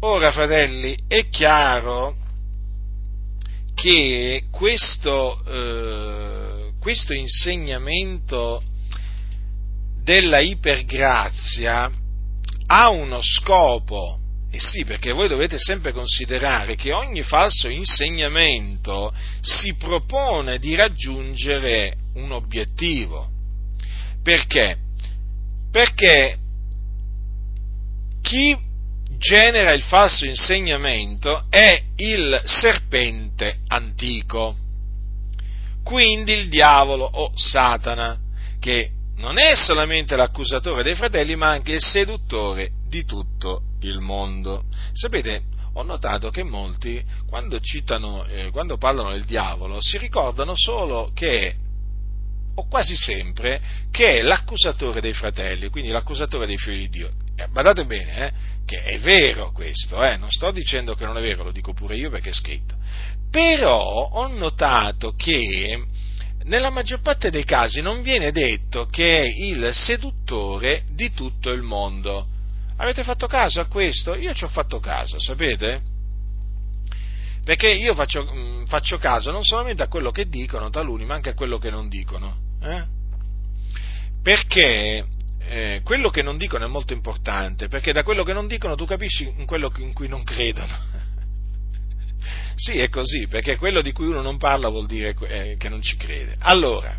Ora, fratelli, è chiaro che questo, eh, questo insegnamento della ipergrazia ha uno scopo, e sì, perché voi dovete sempre considerare che ogni falso insegnamento si propone di raggiungere un obiettivo. Perché? Perché chi genera il falso insegnamento è il serpente antico, quindi il diavolo o Satana, che non è solamente l'accusatore dei fratelli, ma anche il seduttore di tutto il mondo. Sapete, ho notato che molti, quando citano, eh, quando parlano del diavolo, si ricordano solo che o quasi sempre, che è l'accusatore dei fratelli, quindi l'accusatore dei figli di Dio. Eh, badate bene, eh, che è vero questo, eh, non sto dicendo che non è vero, lo dico pure io perché è scritto. Però ho notato che nella maggior parte dei casi non viene detto che è il seduttore di tutto il mondo. Avete fatto caso a questo? Io ci ho fatto caso, sapete? Perché io faccio, mm, faccio, caso non solamente a quello che dicono taluni, ma anche a quello che non dicono. Eh? Perché eh, quello che non dicono è molto importante, perché da quello che non dicono tu capisci in quello in cui non credono. sì, è così, perché quello di cui uno non parla vuol dire eh, che non ci crede. Allora,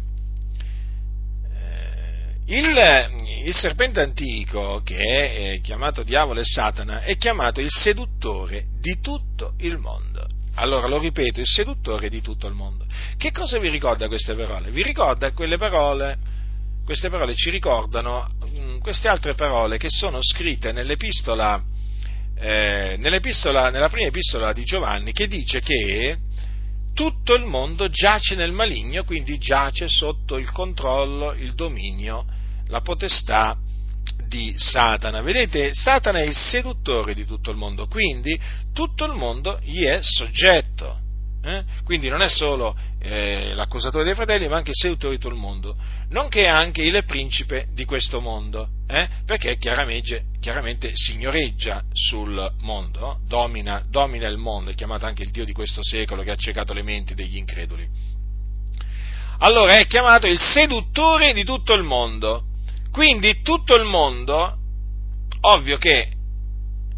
eh, il, il, serpente antico, che è chiamato diavolo e Satana, è chiamato il seduttore di tutto il mondo. Allora lo ripeto, il seduttore di tutto il mondo. Che cosa vi ricorda queste parole? Vi ricorda quelle parole, queste parole ci ricordano mm, queste altre parole che sono scritte nell'epistola, eh, nell'epistola, nella prima epistola di Giovanni che dice che tutto il mondo giace nel maligno, quindi giace sotto il controllo, il dominio, la potestà di Satana. Vedete, Satana è il seduttore di tutto il mondo, quindi tutto il mondo gli è soggetto. Eh? Quindi non è solo eh, l'accusatore dei fratelli, ma anche il seduttore di tutto il mondo, nonché anche il principe di questo mondo, eh? perché chiaramente, chiaramente, signoreggia sul mondo, domina, domina il mondo, è chiamato anche il Dio di questo secolo che ha accecato le menti degli increduli. Allora è chiamato il seduttore di tutto il mondo. Quindi tutto il mondo, ovvio che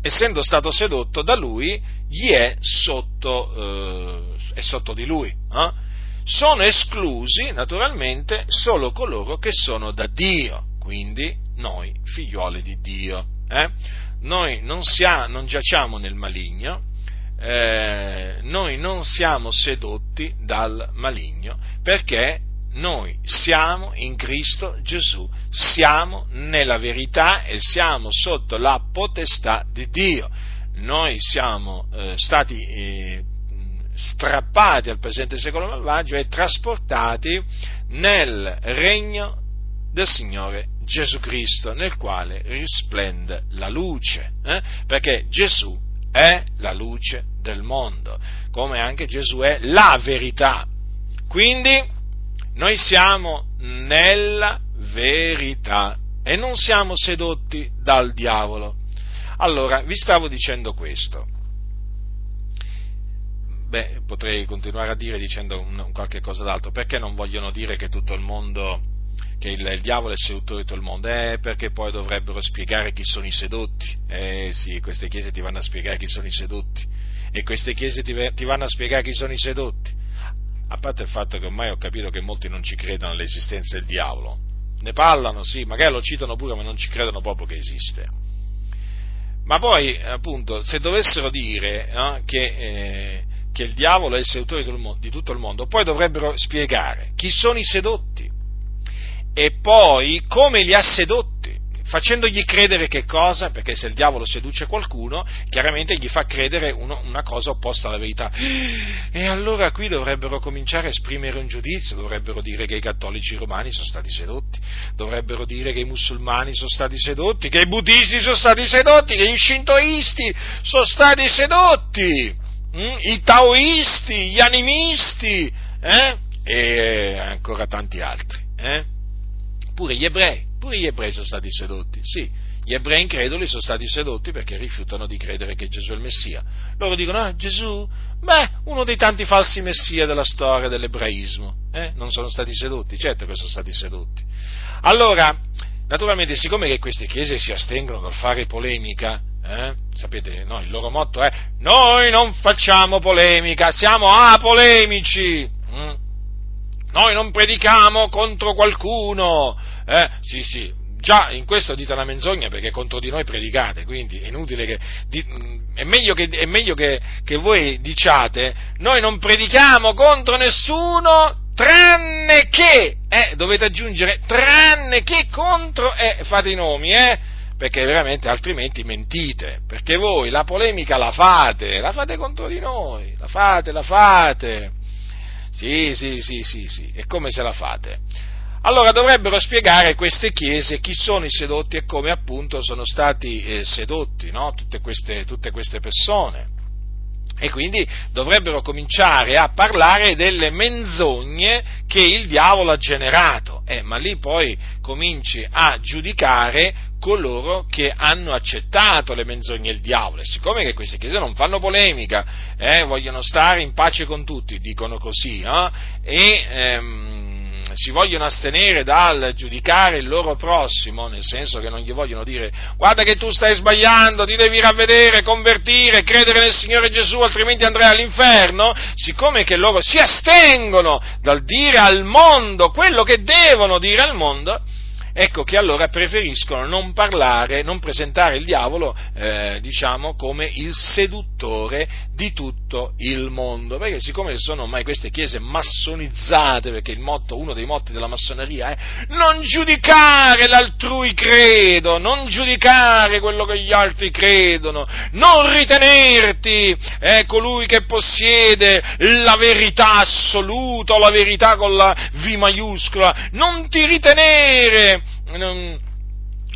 essendo stato sedotto da lui, gli è sotto, eh, è sotto di lui. Eh? Sono esclusi, naturalmente, solo coloro che sono da Dio, quindi noi, figlioli di Dio. Eh? Noi non, sia, non, giacciamo nel maligno, eh, noi non siamo sedotti dal maligno, perché noi siamo in Cristo Gesù, siamo nella verità e siamo sotto la potestà di Dio. Noi siamo eh, stati eh, strappati al presente secolo malvagio e trasportati nel regno del Signore Gesù Cristo, nel quale risplende la luce, eh? perché Gesù è la luce del mondo, come anche Gesù è la verità. Quindi noi siamo nella verità e non siamo sedotti dal diavolo. Allora, vi stavo dicendo questo. Beh, potrei continuare a dire dicendo un, qualche cosa d'altro. Perché non vogliono dire che tutto il mondo, che il, il diavolo è seduttore di tutto il mondo? Eh, perché poi dovrebbero spiegare chi sono i sedotti. Eh sì, queste chiese ti vanno a spiegare chi sono i sedotti. E queste chiese ti, ti vanno a spiegare chi sono i sedotti. A parte il fatto che ormai ho capito che molti non ci credono all'esistenza del diavolo. Ne parlano, sì, magari lo citano pure, ma non ci credono proprio che esiste. Ma poi, appunto, se dovessero dire no, che, eh, che, il diavolo è il seduttore di tutto il mondo, poi dovrebbero spiegare chi sono i sedotti. E poi come li ha sedotti facendogli credere che cosa? Perché se il diavolo seduce qualcuno, chiaramente gli fa credere uno, una cosa opposta alla verità. E allora qui dovrebbero cominciare a esprimere un giudizio, dovrebbero dire che i cattolici romani sono stati sedotti, dovrebbero dire che i musulmani sono stati sedotti, che i buddisti sono stati sedotti, che gli shintoisti sono stati sedotti, hm? i taoisti, gli animisti, eh? e ancora tanti altri. Eh? Pure gli ebrei Pure gli ebrei sono stati sedotti, sì, gli ebrei increduli sono stati sedotti perché rifiutano di credere che Gesù è il Messia. Loro dicono, ah, Gesù, beh, uno dei tanti falsi Messia della storia dell'ebraismo. Eh? Non sono stati sedotti, certo che sono stati sedotti. Allora, naturalmente, siccome che queste chiese si astengono dal fare polemica, eh? sapete, no, il loro motto è, noi non facciamo polemica, siamo apolemici. Mm? Noi non predichiamo contro qualcuno, eh? Sì, sì, già in questo dite una menzogna perché contro di noi predicate, quindi è inutile che, di, è meglio, che, è meglio che, che, voi diciate, noi non predichiamo contro nessuno tranne che, eh, dovete aggiungere, tranne che contro, eh, fate i nomi, eh, perché veramente altrimenti mentite, perché voi la polemica la fate, la fate contro di noi, la fate, la fate, sì, sì, sì, sì, sì, e come se la fate? allora dovrebbero spiegare queste chiese chi sono i sedotti e come appunto sono stati eh, sedotti no? tutte, queste, tutte queste persone. E quindi dovrebbero cominciare a parlare delle menzogne che il diavolo ha generato, eh, ma lì poi cominci a giudicare coloro che hanno accettato le menzogne del diavolo. E siccome che queste chiese non fanno polemica, eh, vogliono stare in pace con tutti, dicono così, eh, e ehm, si vogliono astenere dal giudicare il loro prossimo, nel senso che non gli vogliono dire guarda che tu stai sbagliando, ti devi ravvedere, convertire, credere nel Signore Gesù, altrimenti andrai all'inferno, siccome che loro si astengono dal dire al mondo quello che devono dire al mondo, ecco che allora preferiscono non parlare, non presentare il diavolo, eh, diciamo, come il seduttore di tutto il mondo, perché siccome sono ormai queste chiese massonizzate, perché il motto, uno dei motti della massoneria è non giudicare l'altrui credo, non giudicare quello che gli altri credono, non ritenerti eh, colui che possiede la verità assoluta la verità con la V maiuscola, non ti ritenere non,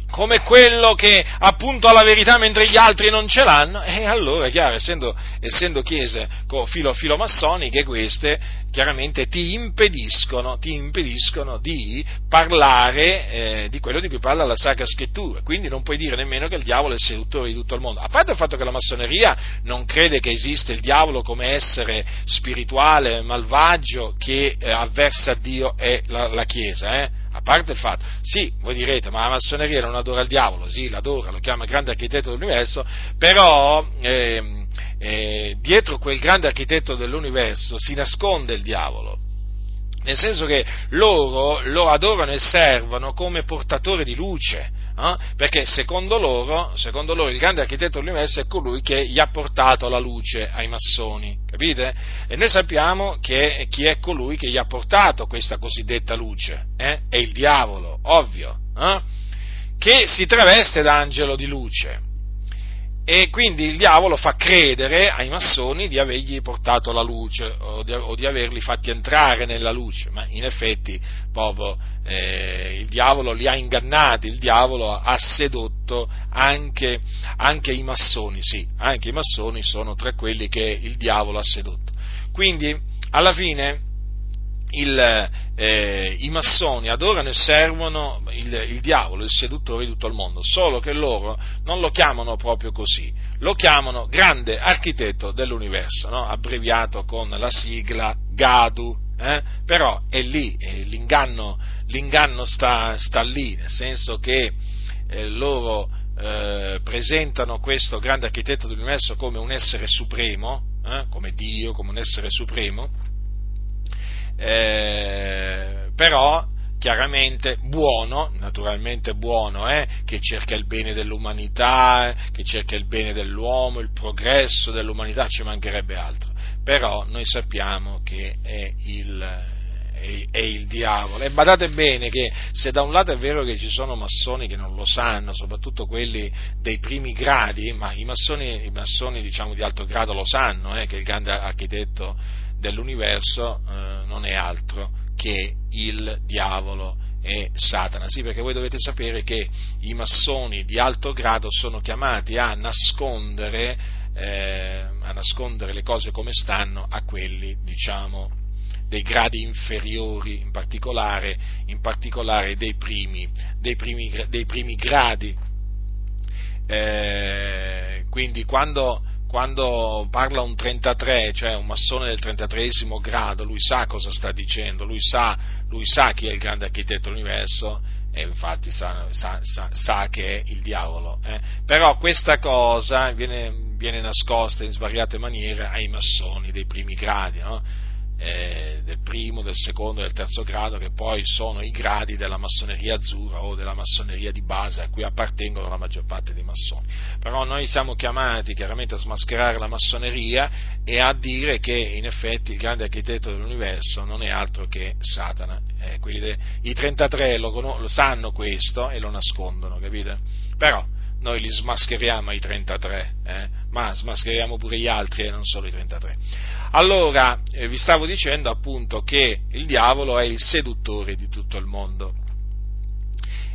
come quello che appunto ha la verità mentre gli altri non ce l'hanno, e allora, chiaro, essendo, essendo chiese filo, filomassoniche queste, chiaramente ti impediscono, ti impediscono di parlare eh, di quello di cui parla la Sacra Scrittura, quindi non puoi dire nemmeno che il diavolo è il seduttore di tutto il mondo, a parte il fatto che la massoneria non crede che esiste il diavolo come essere spirituale, malvagio, che eh, avversa Dio e la, la Chiesa, eh? A parte il fatto, sì, voi direte, ma la massoneria non adora il diavolo, sì, l'adora, lo chiama grande architetto dell'universo, però eh, eh, dietro quel grande architetto dell'universo si nasconde il diavolo. Nel senso che loro lo adorano e servono come portatore di luce, Eh? Perché secondo loro, secondo loro, il grande architetto dell'universo è colui che gli ha portato la luce ai massoni, capite? E noi sappiamo che chi è colui che gli ha portato questa cosiddetta luce, eh? è il diavolo, ovvio, eh? che si traveste da angelo di luce e quindi il diavolo fa credere ai massoni di avergli portato la luce o di, o di averli fatti entrare nella luce, ma in effetti proprio eh, il diavolo li ha ingannati, il diavolo ha sedotto anche, anche, i massoni, sì, anche i massoni sono tra quelli che il diavolo ha sedotto. Quindi alla fine il, eh, i massoni adorano e servono il, il, diavolo, il seduttore di tutto il mondo, solo che loro non lo chiamano proprio così, lo chiamano grande architetto dell'universo, no? abbreviato con la sigla GADU, eh? però è lì, eh, l'inganno, l'inganno sta, sta, lì, nel senso che eh, loro eh, presentano questo grande architetto dell'universo come un essere supremo, eh, come Dio, come un essere supremo, eh, però chiaramente buono, naturalmente buono, eh, che cerca il bene dell'umanità, che cerca il bene dell'uomo, il progresso dell'umanità, ci mancherebbe altro, però noi sappiamo che è il, è, è il diavolo. E badate bene che se da un lato è vero che ci sono massoni che non lo sanno, soprattutto quelli dei primi gradi, ma i massoni, i massoni diciamo, di alto grado lo sanno, eh, che il grande architetto dell'universo eh, non è altro che il diavolo e Satana. Sì, perché voi dovete sapere che i massoni di alto grado sono chiamati a nascondere, eh, a nascondere le cose come stanno a quelli, diciamo, dei gradi inferiori, in particolare, in particolare dei, primi, dei, primi, dei primi gradi. Eh, quindi quando quando parla un 33, cioè un massone del 33 grado, lui sa cosa sta dicendo, lui sa, lui sa chi è il grande architetto dell'universo e infatti sa, sa, sa che è il diavolo. Eh? Però questa cosa viene, viene, nascosta in svariate maniere ai massoni dei primi gradi. No? Eh, del primo, del secondo del terzo grado, che poi sono i gradi della massoneria azzurra o della massoneria di base a cui appartengono la maggior parte dei massoni. Però noi siamo chiamati chiaramente a smascherare la massoneria e a dire che in effetti il grande architetto dell'universo non è altro che Satana. Eh, de, I 33 lo, lo sanno questo e lo nascondono, capite? Però noi li smascheriamo ai 33, eh? ma smascheriamo pure gli altri e non solo i 33. Allora, eh, vi stavo dicendo appunto che il diavolo è il seduttore di tutto il mondo.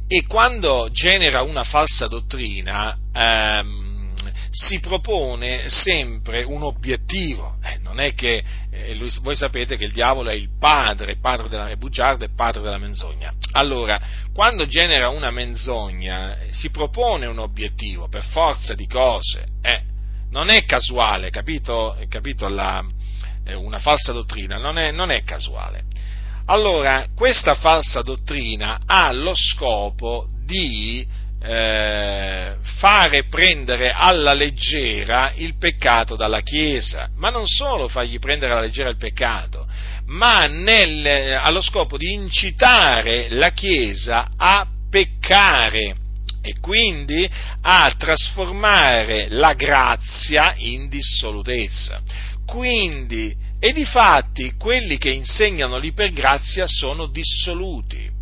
E quando genera una falsa dottrina, ehm, si propone sempre un obiettivo, eh, non è che eh, lui, voi sapete che il diavolo è il padre, padre della, è bugiardo e padre della menzogna. Allora, quando genera una menzogna, eh, si propone un obiettivo per forza di cose, eh, non è casuale, capito, capito la, eh, una falsa dottrina, non è, non è casuale. Allora, questa falsa dottrina ha lo scopo di eh, fare prendere alla leggera il peccato dalla Chiesa, ma non solo fargli prendere alla leggera il peccato, ma nel, allo scopo di incitare la Chiesa a peccare e quindi a trasformare la grazia in dissolutezza. Quindi, e di fatti quelli che insegnano l'ipergrazia sono dissoluti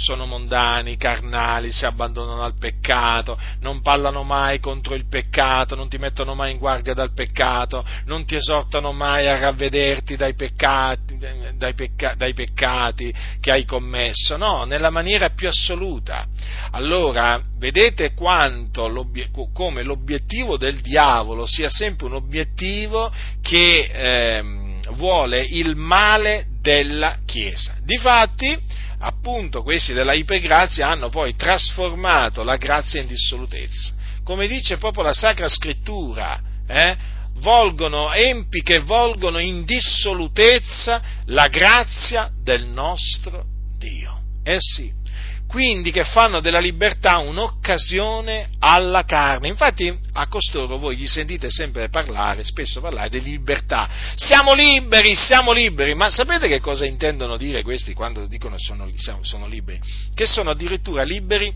sono mondani, carnali, si abbandonano al peccato, non parlano mai contro il peccato, non ti mettono mai in guardia dal peccato, non ti esortano mai a ravvederti dai peccati, dai, pecca, dai peccati che hai commesso, no, nella maniera più assoluta. Allora, vedete quanto come l'obiettivo del diavolo sia sempre un obiettivo che eh, vuole il male della Chiesa. Difatti, appunto questi della ipergrazia hanno poi trasformato la grazia in dissolutezza. Come dice proprio la Sacra Scrittura, eh, volgono, empi che volgono in dissolutezza la grazia del nostro Dio. Eh sì, quindi che fanno della libertà un'occasione alla carne. Infatti a costoro voi gli sentite sempre parlare, spesso parlare di libertà. Siamo liberi, siamo liberi, ma sapete che cosa intendono dire questi quando dicono sono, sono liberi? Che sono addirittura liberi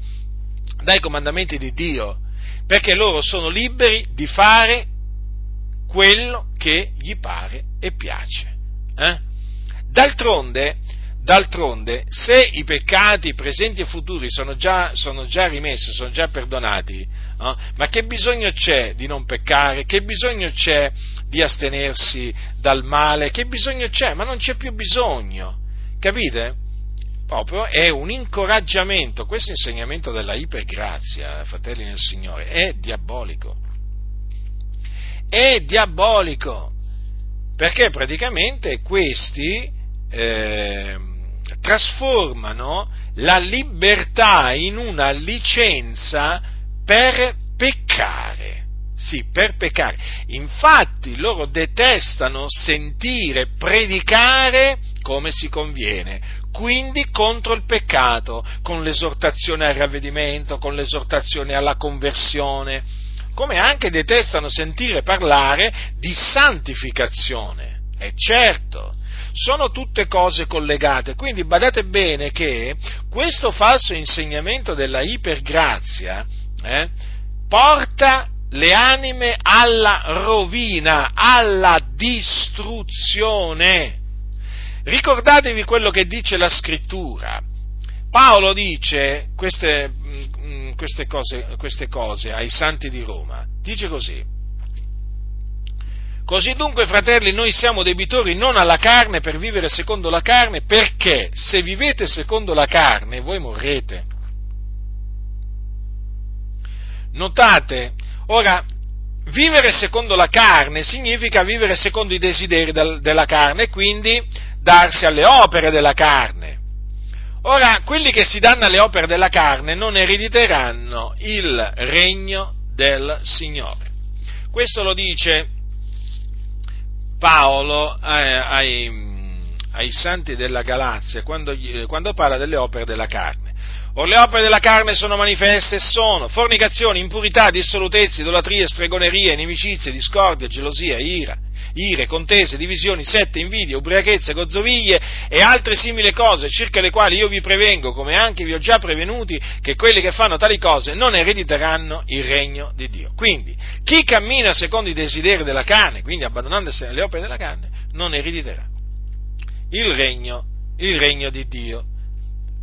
dai comandamenti di Dio, perché loro sono liberi di fare quello che gli pare e piace. Eh? D'altronde, d'altronde, se i peccati presenti e futuri sono già, sono già rimessi, sono già perdonati, eh? ma che bisogno c'è di non peccare? Che bisogno c'è di astenersi dal male? Che bisogno c'è? Ma non c'è più bisogno, capite? proprio è un incoraggiamento. Questo insegnamento della ipergrazia, fratelli nel Signore, è diabolico. È diabolico, perché praticamente questi eh, trasformano la libertà in una licenza per peccare. Sì, per peccare. Infatti loro detestano sentire predicare come si conviene, quindi contro il peccato, con l'esortazione al ravvedimento, con l'esortazione alla conversione, come anche detestano sentire parlare di santificazione. E certo, sono tutte cose collegate, quindi badate bene che questo falso insegnamento della ipergrazia eh, porta le anime alla rovina, alla distruzione. Ricordatevi quello che dice la scrittura. Paolo dice queste, mm, queste, cose, queste cose ai santi di Roma. Dice così. Così dunque, fratelli, noi siamo debitori non alla carne per vivere secondo la carne, perché se vivete secondo la carne voi morrete. Notate, ora, vivere secondo la carne significa vivere secondo i desideri del, della carne e quindi darsi alle opere della carne. Ora, quelli che si danno alle opere della carne non erediteranno il regno del Signore. Questo lo dice Paolo eh, ai, ai, santi della Galazia quando, quando parla delle opere della carne. Or le opere della carne sono manifeste e sono fornicazione, impurità, dissolutezze, idolatrie, stregonerie, inimicizie, discordia, gelosia, ira, ire, contese, divisioni, sette, invidie, ubriachezze, gozzoviglie e altre simili cose, circa le quali io vi prevengo, come anche vi ho già prevenuti, che quelli che fanno tali cose non erediteranno il regno di Dio. Quindi, chi cammina secondo i desideri della carne, quindi abbandonandosi alle opere della carne, non erediterà il regno, il regno di Dio.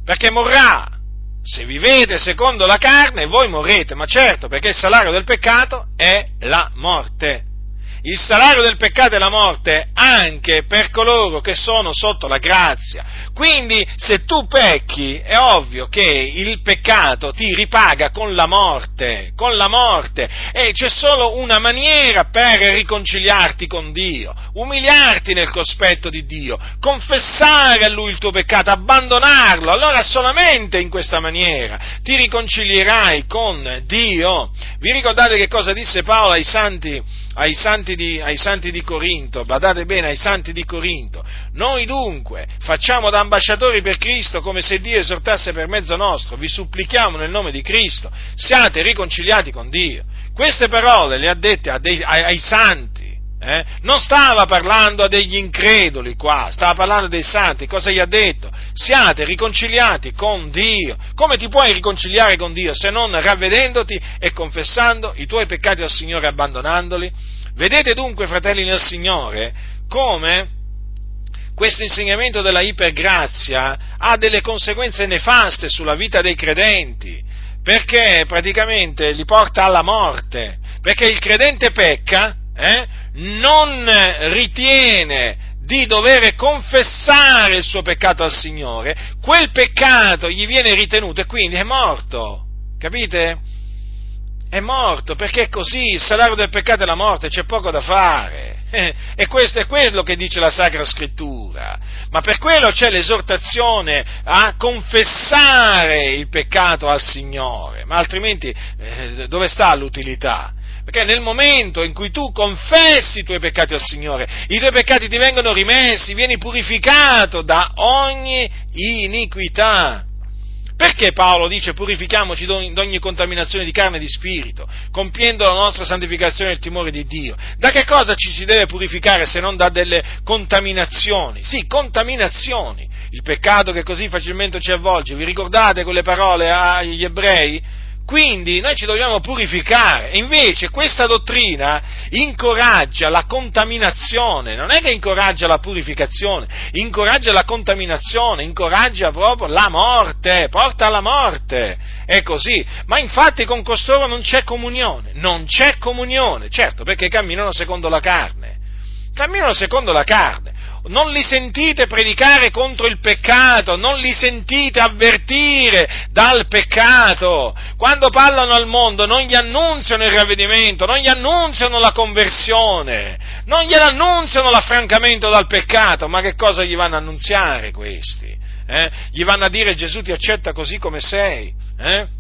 Perché morrà. Se vivete secondo la carne, voi morrete, ma certo, perché il salario del peccato è la morte il salario del peccato è la morte anche per coloro che sono sotto la grazia. Quindi se tu pecchi è ovvio che il peccato ti ripaga con la morte, con la morte e c'è solo una maniera per riconciliarti con Dio, umiliarti nel cospetto di Dio, confessare a Lui il tuo peccato, abbandonarlo, allora solamente in questa maniera ti riconcilierai con Dio. Vi ricordate che cosa disse Paolo ai santi? Ai santi, di, ai santi di Corinto, badate bene ai santi di Corinto, noi dunque facciamo da ambasciatori per Cristo come se Dio esortasse per mezzo nostro, vi supplichiamo nel nome di Cristo, siate riconciliati con Dio. Queste parole le ha dette dei, ai, ai, santi, eh? non stava parlando a degli increduli qua, stava parlando dei santi, cosa gli ha detto? Siate riconciliati con Dio. Come ti puoi riconciliare con Dio se non ravvedendoti e confessando i tuoi peccati al Signore e abbandonandoli? Vedete dunque, fratelli nel Signore, come questo insegnamento della ipergrazia ha delle conseguenze nefaste sulla vita dei credenti, perché praticamente li porta alla morte, perché il credente pecca, eh, non ritiene di dover confessare il suo peccato al Signore, quel peccato gli viene ritenuto e quindi è morto, capite? È morto perché è così, il salario del peccato è la morte, c'è poco da fare. E questo è quello che dice la Sacra Scrittura. Ma per quello c'è l'esortazione a confessare il peccato al Signore, ma altrimenti eh, dove sta l'utilità? Perché nel momento in cui tu confessi i tuoi peccati al Signore, i tuoi peccati ti vengono rimessi, vieni purificato da ogni iniquità. Perché Paolo dice purifichiamoci d'ogni contaminazione di carne e di spirito, compiendo la nostra santificazione nel timore di Dio? Da che cosa ci si deve purificare se non da delle contaminazioni? Sì, contaminazioni. Il peccato che così facilmente ci avvolge. Vi ricordate quelle parole agli ebrei? Quindi noi ci dobbiamo purificare. Invece questa dottrina incoraggia la contaminazione, non è che incoraggia la purificazione, incoraggia la contaminazione, incoraggia proprio la morte, porta alla morte. È così. Ma infatti con costoro non c'è comunione, non c'è comunione, certo, perché camminano secondo la carne. Camminano secondo la carne non li sentite predicare contro il peccato, non li sentite avvertire dal peccato. Quando parlano al mondo non gli annunziano il ravvedimento, non gli annunziano la conversione, non gli annunziano l'affrancamento dal peccato, ma che cosa gli vanno a annunziare questi? Eh? Gli vanno a dire Gesù ti accetta così come sei? Eh?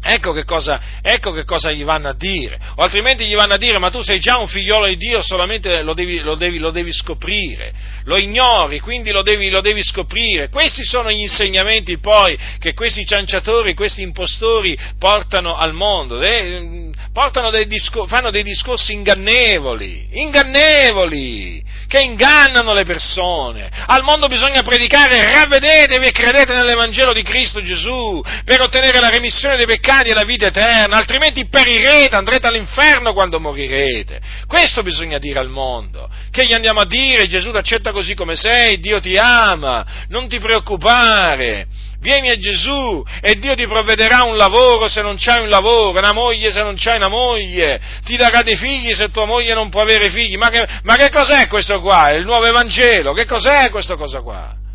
Ecco che, cosa, ecco che, cosa, gli vanno a dire, o altrimenti gli vanno a dire ma tu sei già un figliolo di Dio, solamente lo devi, lo devi, lo devi scoprire, lo ignori, quindi lo devi, lo devi, scoprire. Questi sono gli insegnamenti poi che questi cianciatori, questi impostori portano al mondo, eh, dei discor- fanno dei discorsi ingannevoli, ingannevoli, che ingannano le persone. Al mondo bisogna predicare ravvedetevi e credete nell'Evangelo di Cristo Gesù per ottenere la remissione dei peccati e la vita eterna, altrimenti perirete, andrete all'inferno quando morirete. Questo bisogna dire al mondo. Che gli andiamo a dire? Gesù ti accetta così come sei, Dio ti ama, non ti preoccupare vieni a Gesù e Dio ti provvederà un lavoro se non c'hai un lavoro, una moglie se non c'hai una moglie, ti darà dei figli se tua moglie non può avere figli. Ma che, ma che cos'è questo qua? Il nuovo Evangelo? Che cos'è questa cosa qua?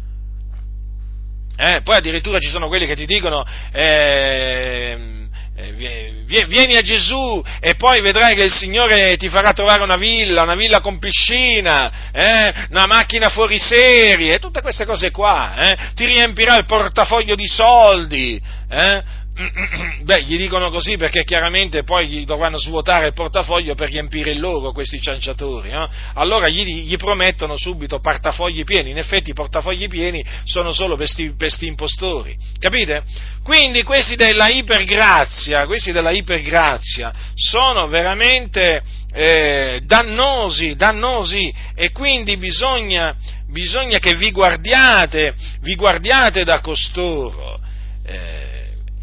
Eh, poi addirittura ci sono quelli che ti dicono eh, eh, vieni a Gesù e poi vedrai che il Signore ti farà trovare una villa, una villa con piscina, eh, una macchina fuori serie, tutte queste cose qua, eh, ti riempirà il portafoglio di soldi, eh, Beh, gli dicono così perché chiaramente poi gli dovranno svuotare il portafoglio per riempire il loro questi cianciatori. No? Allora gli, gli, promettono subito portafogli pieni. In effetti i portafogli pieni sono solo per questi impostori. Capite? Quindi questi della ipergrazia, questi della ipergrazia sono veramente eh, dannosi, dannosi e quindi bisogna, bisogna che vi guardiate, vi guardiate da costoro. Eh,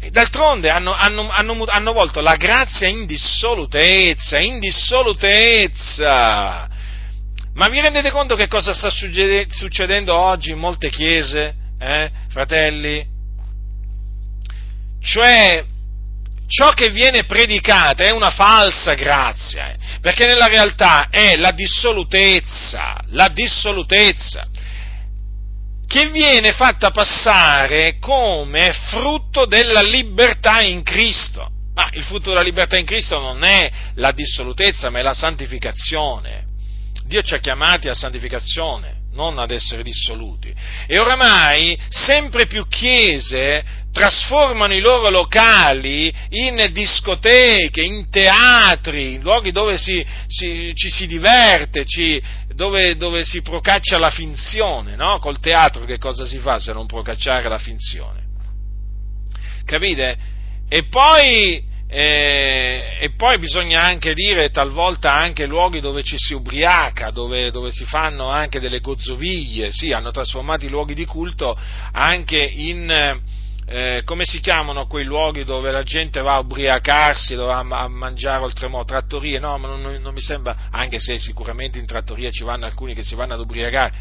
D'altronde hanno, hanno, hanno, hanno, volto la grazia in dissolutezza, in dissolutezza. Ma vi rendete conto che cosa sta succedendo oggi in molte chiese, eh, fratelli? Cioè, ciò che viene predicato è una falsa grazia, eh, perché nella realtà è la dissolutezza, la dissolutezza che viene fatta passare come frutto della libertà in Cristo. Ma il frutto della libertà in Cristo non è la dissolutezza, ma è la santificazione. Dio ci ha chiamati a santificazione, non ad essere dissoluti. E oramai sempre più chiese trasformano i loro locali in discoteche, in teatri, in luoghi dove si, si, ci si diverte, ci, dove, dove, si procaccia la finzione, no? Col teatro che cosa si fa se non procacciare la finzione? Capite? E poi, eh, e poi bisogna anche dire talvolta anche luoghi dove ci si ubriaca, dove, dove si fanno anche delle gozzoviglie, sì, hanno trasformato i luoghi di culto anche in eh, come si chiamano quei luoghi dove la gente va a ubriacarsi, dove va a, mangiare oltremodo, trattorie, no, ma non, non, mi sembra, anche se sicuramente in trattoria ci vanno alcuni che si vanno ad ubriacare,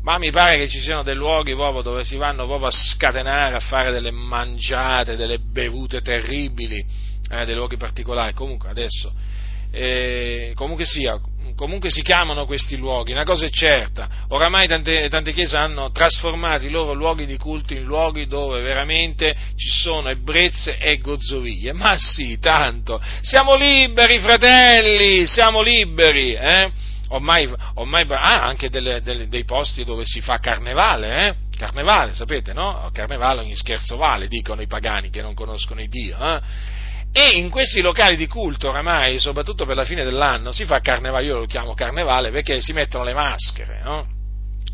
ma mi pare che ci siano dei luoghi proprio dove si vanno proprio a scatenare, a fare delle mangiate, delle bevute terribili, eh, dei luoghi particolari, comunque adesso, eh, comunque sia, comunque si chiamano questi luoghi, una cosa è certa, oramai tante, tante, chiese hanno trasformato i loro luoghi di culto in luoghi dove veramente ci sono ebbrezze e gozzoviglie, ma sì, tanto, siamo liberi fratelli, siamo liberi, eh? Ormai, ormai ah, anche delle, delle, dei posti dove si fa carnevale, eh? Carnevale, sapete, no? Carnevale ogni scherzo vale, dicono i pagani che non conoscono il Dio, eh? E in questi locali di culto, oramai, soprattutto per la fine dell'anno, si fa carnevale, io lo chiamo carnevale perché si mettono le maschere, no?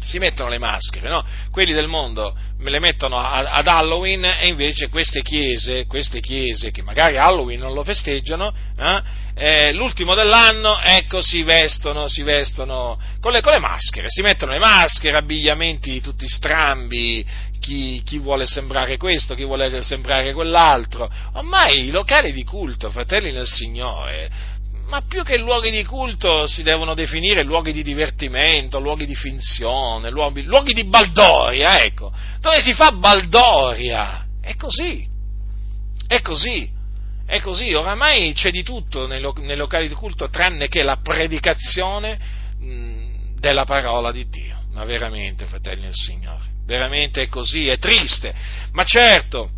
Si mettono le maschere, no? Quelli del mondo me le mettono ad Halloween e invece queste chiese, queste chiese che magari Halloween non lo festeggiano, eh, eh, l'ultimo dell'anno, ecco, si vestono, si vestono con le, con le, maschere, si mettono le maschere, abbigliamenti tutti strambi, chi, chi, vuole sembrare questo, chi vuole sembrare quell'altro. Ormai i locali di culto, fratelli nel Signore, ma più che luoghi di culto si devono definire luoghi di divertimento, luoghi di finzione, luoghi, luoghi di baldoria, ecco, dove si fa baldoria. È così, è così. È così, oramai c'è di tutto nei, locali di culto tranne che la predicazione della parola di Dio. Ma veramente, fratelli del Signore, veramente è così, è triste. Ma certo,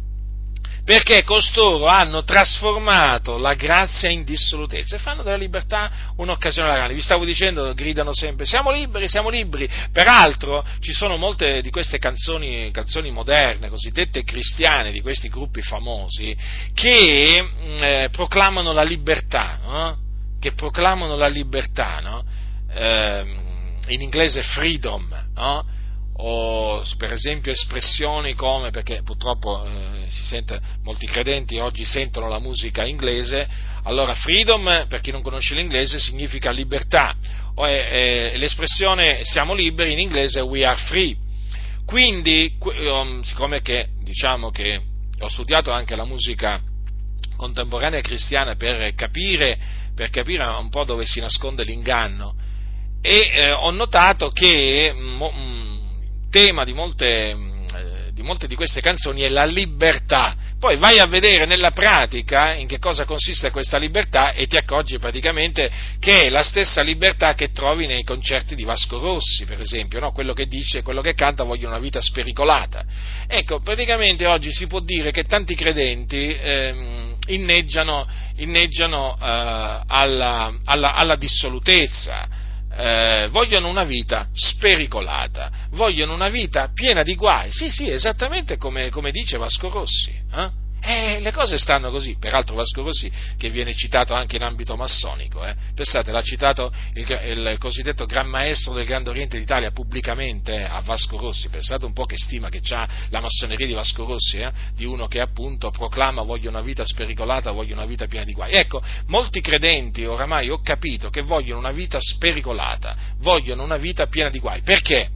perché costoro hanno trasformato la grazia in dissolutezza e fanno della libertà un'occasione alla grande. Vi stavo dicendo, gridano sempre, siamo liberi, siamo liberi. Peraltro ci sono molte di queste canzoni, canzoni moderne, cosiddette cristiane, di questi gruppi famosi, che mm, eh, proclamano la libertà, no? che proclamano la libertà, no? eh, in inglese freedom, no? O per esempio espressioni come, perché purtroppo eh, sente, molti credenti oggi sentono la musica inglese, allora freedom, per chi non conosce l'inglese, significa libertà, è, è, l'espressione siamo liberi in inglese we are free. Quindi, um, siccome che, diciamo che ho studiato anche la musica contemporanea cristiana per capire, per capire un po' dove si nasconde l'inganno, e eh, ho notato che mo, tema di molte, mm, eh, di molte, di queste canzoni è la libertà. Poi vai a vedere nella pratica in che cosa consiste questa libertà e ti accorgi praticamente che è la stessa libertà che trovi nei concerti di Vasco Rossi, per esempio, no? quello che dice, quello che canta voglio una vita spericolata. Ecco, praticamente oggi si può dire che tanti credenti ehm, inneggiano, inneggiano eh, alla, alla, alla dissolutezza eh, vogliono una vita spericolata, vogliono una vita piena di guai. Sì, sì, esattamente come, come dice Vasco Rossi. Eh? Eh, le cose stanno così, peraltro Vasco Rossi che viene citato anche in ambito massonico, eh. pensate l'ha citato il, il, cosiddetto Gran Maestro del Grande Oriente d'Italia pubblicamente eh, a Vasco Rossi, pensate un po' che stima che ha la massoneria di Vasco Rossi, eh, di uno che appunto proclama voglio una vita spericolata, voglio una vita piena di guai. Ecco, molti credenti oramai ho capito che vogliono una vita spericolata, vogliono una vita piena di guai, perché?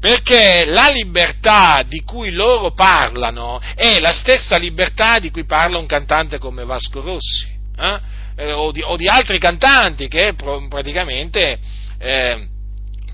Perché la libertà di cui loro parlano è la stessa libertà di cui parla un cantante come Vasco Rossi, eh? Eh, o, di, o, di, altri cantanti che praticamente eh,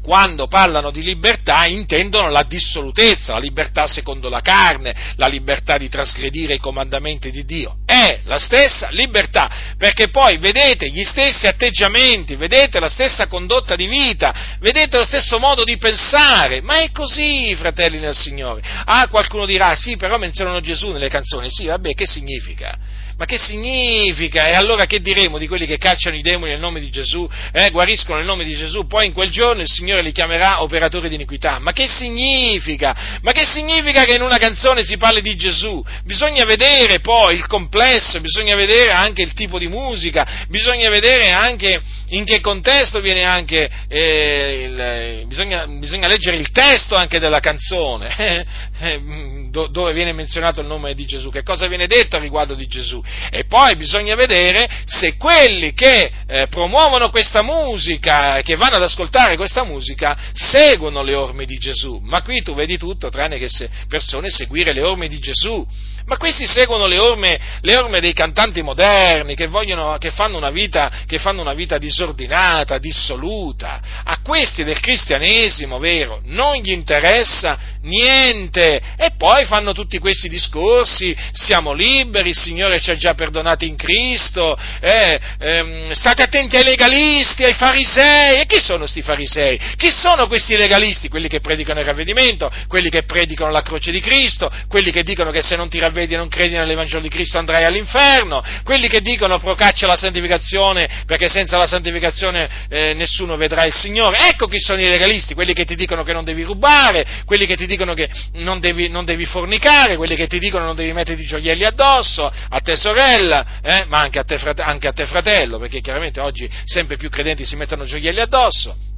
quando parlano di libertà intendono la dissolutezza, la libertà secondo la carne, la libertà di trasgredire i comandamenti di Dio. È la stessa libertà, perché poi vedete gli stessi atteggiamenti, vedete la stessa condotta di vita, vedete lo stesso modo di pensare, ma è così, fratelli nel Signore. Ah, qualcuno dirà, sì, però menzionano Gesù nelle canzoni, sì, vabbè, che significa? Ma che significa? E allora che diremo di quelli che cacciano i demoni nel nome di Gesù, eh, guariscono nel nome di Gesù, poi in quel giorno il Signore li chiamerà operatori di iniquità? Ma che significa? Ma che significa che in una canzone si parli di Gesù? Bisogna vedere poi il complesso, bisogna vedere anche il tipo di musica, bisogna vedere anche in che contesto viene anche, eh, il, bisogna, bisogna, leggere il testo anche della canzone, eh, dove viene menzionato il nome di Gesù, che cosa viene detto a riguardo di Gesù. E poi bisogna vedere se quelli che eh, promuovono questa musica, che vanno ad ascoltare questa musica, seguono le orme di Gesù. Ma qui tu vedi tutto tranne che se persone seguire le orme di Gesù. Ma questi seguono le orme, le orme dei cantanti moderni che, vogliono, che, fanno vita, che, fanno una vita, disordinata, dissoluta. A questi del cristianesimo, vero, non gli interessa niente. E poi fanno tutti questi discorsi, siamo liberi, il Signore ci ha già perdonati in Cristo, eh, ehm, state attenti ai legalisti, ai farisei. E chi sono questi farisei? Chi sono questi legalisti? Quelli che predicano il ravvedimento, quelli che predicano la croce di Cristo, quelli che dicono che se non ti ravvedi vedi non credi nell'Evangelo di Cristo andrai all'inferno, quelli che dicono procaccia la santificazione perché senza la santificazione eh, nessuno vedrà il Signore, ecco chi sono i legalisti, quelli che ti dicono che non devi rubare, quelli che ti dicono che non devi, non devi fornicare, quelli che ti dicono non devi mettere i gioielli addosso, a te sorella, eh, ma anche a te, frate- anche a te fratello, perché chiaramente oggi sempre più credenti si mettono gioielli addosso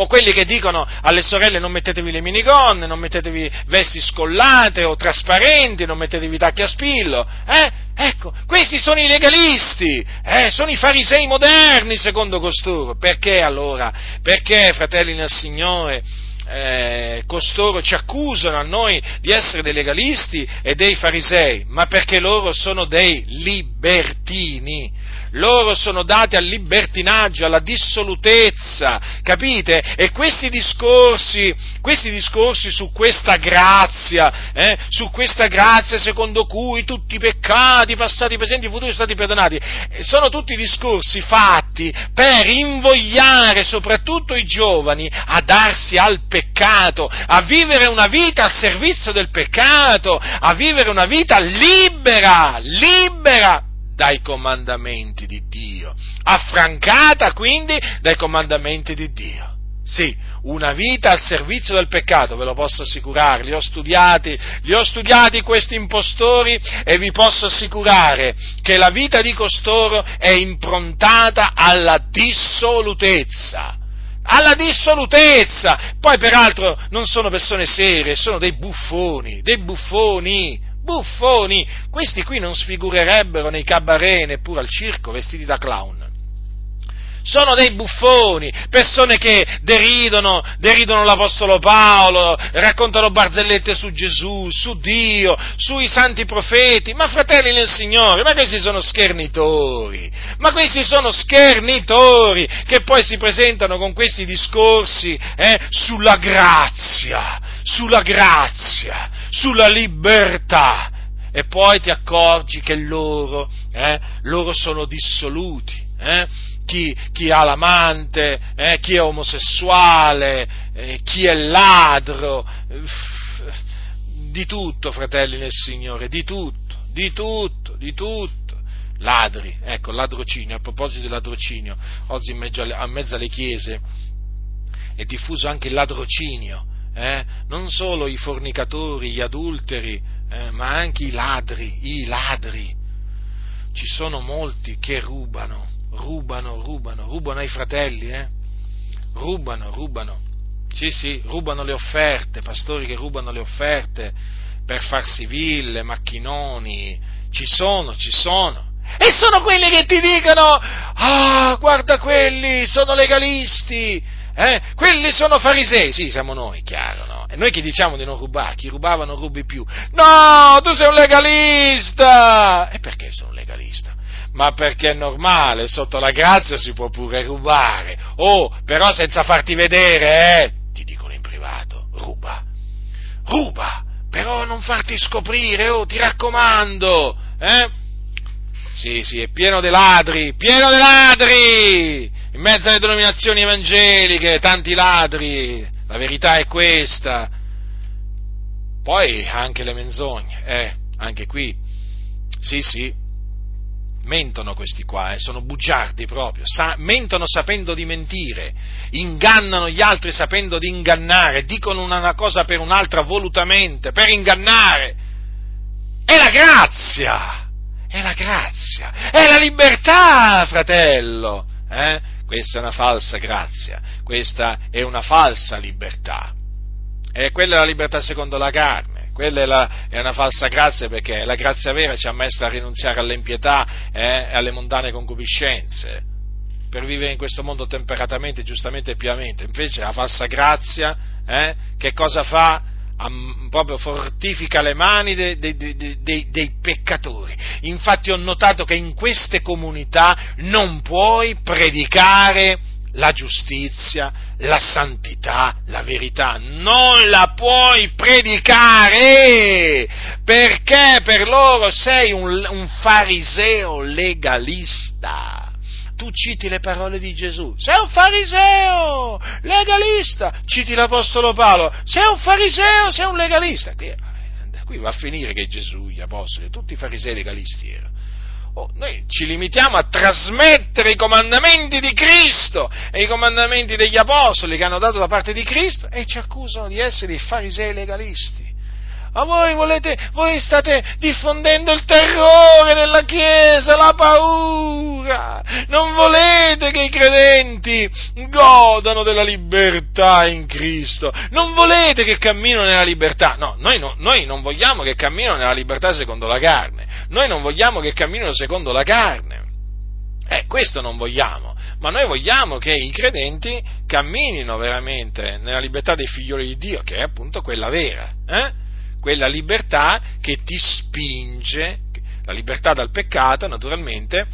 o quelli che dicono alle sorelle non mettetevi le minigonne, non mettetevi vesti scollate o trasparenti, non mettetevi tacchi a spillo, eh? Ecco, questi sono i legalisti, eh, sono i farisei moderni secondo costoro. Perché allora? Perché, fratelli nel Signore, eh, costoro ci accusano a noi di essere dei legalisti e dei farisei, ma perché loro sono dei libertini loro sono dati al libertinaggio, alla dissolutezza, capite? E questi discorsi, questi discorsi su questa grazia, eh, su questa grazia secondo cui tutti i peccati, passati, presenti e futuri sono stati perdonati, eh, sono tutti discorsi fatti per invogliare soprattutto i giovani a darsi al peccato, a vivere una vita al servizio del peccato, a vivere una vita libera, libera dai comandamenti di Dio, affrancata quindi dai comandamenti di Dio. Sì, una vita al servizio del peccato, ve lo posso assicurare, li ho studiati, li ho studiati questi impostori e vi posso assicurare che la vita di costoro è improntata alla dissolutezza alla dissolutezza. Poi peraltro non sono persone serie, sono dei buffoni, dei buffoni buffoni, questi qui non sfigurerebbero nei cabaret neppure al circo vestiti da clown. Sono dei buffoni, persone che deridono, deridono l'Apostolo Paolo, raccontano barzellette su Gesù, su Dio, sui santi profeti, ma fratelli nel Signore, ma questi sono schernitori, ma questi sono schernitori che poi si presentano con questi discorsi eh, sulla grazia, sulla grazia, sulla libertà. E poi ti accorgi che loro, eh, loro sono dissoluti. Eh? Chi, chi, ha l'amante, eh? chi è omosessuale, eh, chi è ladro, di tutto, fratelli nel Signore, di tutto, di tutto, di tutto. Ladri, ecco, ladrocinio, a proposito del ladrocinio, oggi in mezzo alle, in mezzo alle chiese è diffuso anche il ladrocinio, eh? non solo i fornicatori, gli adulteri, eh, ma anche i ladri, i ladri. Ci sono molti che rubano, rubano, rubano, rubano ai fratelli, eh? rubano, rubano. Sì, sì, rubano le offerte, pastori che rubano le offerte per farsi ville, macchinoni, ci sono, ci sono. E sono quelli che ti dicono, ah, guarda quelli, sono legalisti, eh? Quelli sono farisei, sì, siamo noi, chiaro, no? E noi che diciamo di non rubare, chi rubava non rubi più. No, tu sei un legalista! E perché sono un legalista? Ma perché è normale, sotto la grazia si può pure rubare. Oh, però senza farti vedere, eh? Ti dicono in privato, ruba. Ruba, però non farti scoprire, oh, ti raccomando, eh? Sì, sì, è pieno di ladri, pieno di ladri! in mezzo alle denominazioni evangeliche, tanti ladri, la verità è questa. Poi anche le menzogne, eh, anche qui, sì, sì, mentono questi qua, eh, sono bugiardi proprio, sa- mentono sapendo di mentire, ingannano gli altri sapendo di ingannare, dicono una cosa per un'altra volutamente, per ingannare. È la grazia, è la grazia, è la libertà, fratello. Eh? Questa è una falsa grazia, questa è una falsa libertà. E quella è la libertà secondo la quella è, la, è una falsa grazia perché la grazia vera ci ammestra a rinunziare all'impietà eh, e eh, alle mondane concupiscenze per vivere in questo mondo temperatamente, giustamente e piamente. Invece la falsa grazia, eh, che cosa fa? proprio fortifica le mani dei, dei, dei, dei, peccatori. Infatti ho notato che in queste comunità non puoi predicare la giustizia, la santità, la verità, non la puoi predicare! Perché per loro sei un, un fariseo legalista. Tu citi le parole di Gesù, sei un fariseo, legalista, citi l'Apostolo Paolo, sei un fariseo, sei un legalista. Qui, qui va a finire che Gesù, gli Apostoli, tutti i farisei legalisti erano. Oh, noi ci limitiamo a trasmettere i comandamenti di Cristo e i comandamenti degli Apostoli che hanno dato da parte di Cristo e ci accusano di essere dei farisei legalisti. Ma voi volete, voi state diffondendo il terrore nella Chiesa, la paura. Non volete che i credenti godano della libertà in Cristo. Non volete che camminino nella libertà. No, noi, no, noi non vogliamo che camminino nella libertà secondo la carne. Noi non vogliamo che camminino secondo la carne. Eh, questo non vogliamo, ma noi vogliamo che i credenti camminino veramente nella libertà dei figlioli di Dio, che è appunto quella vera, eh? quella libertà che ti spinge, la libertà dal peccato naturalmente,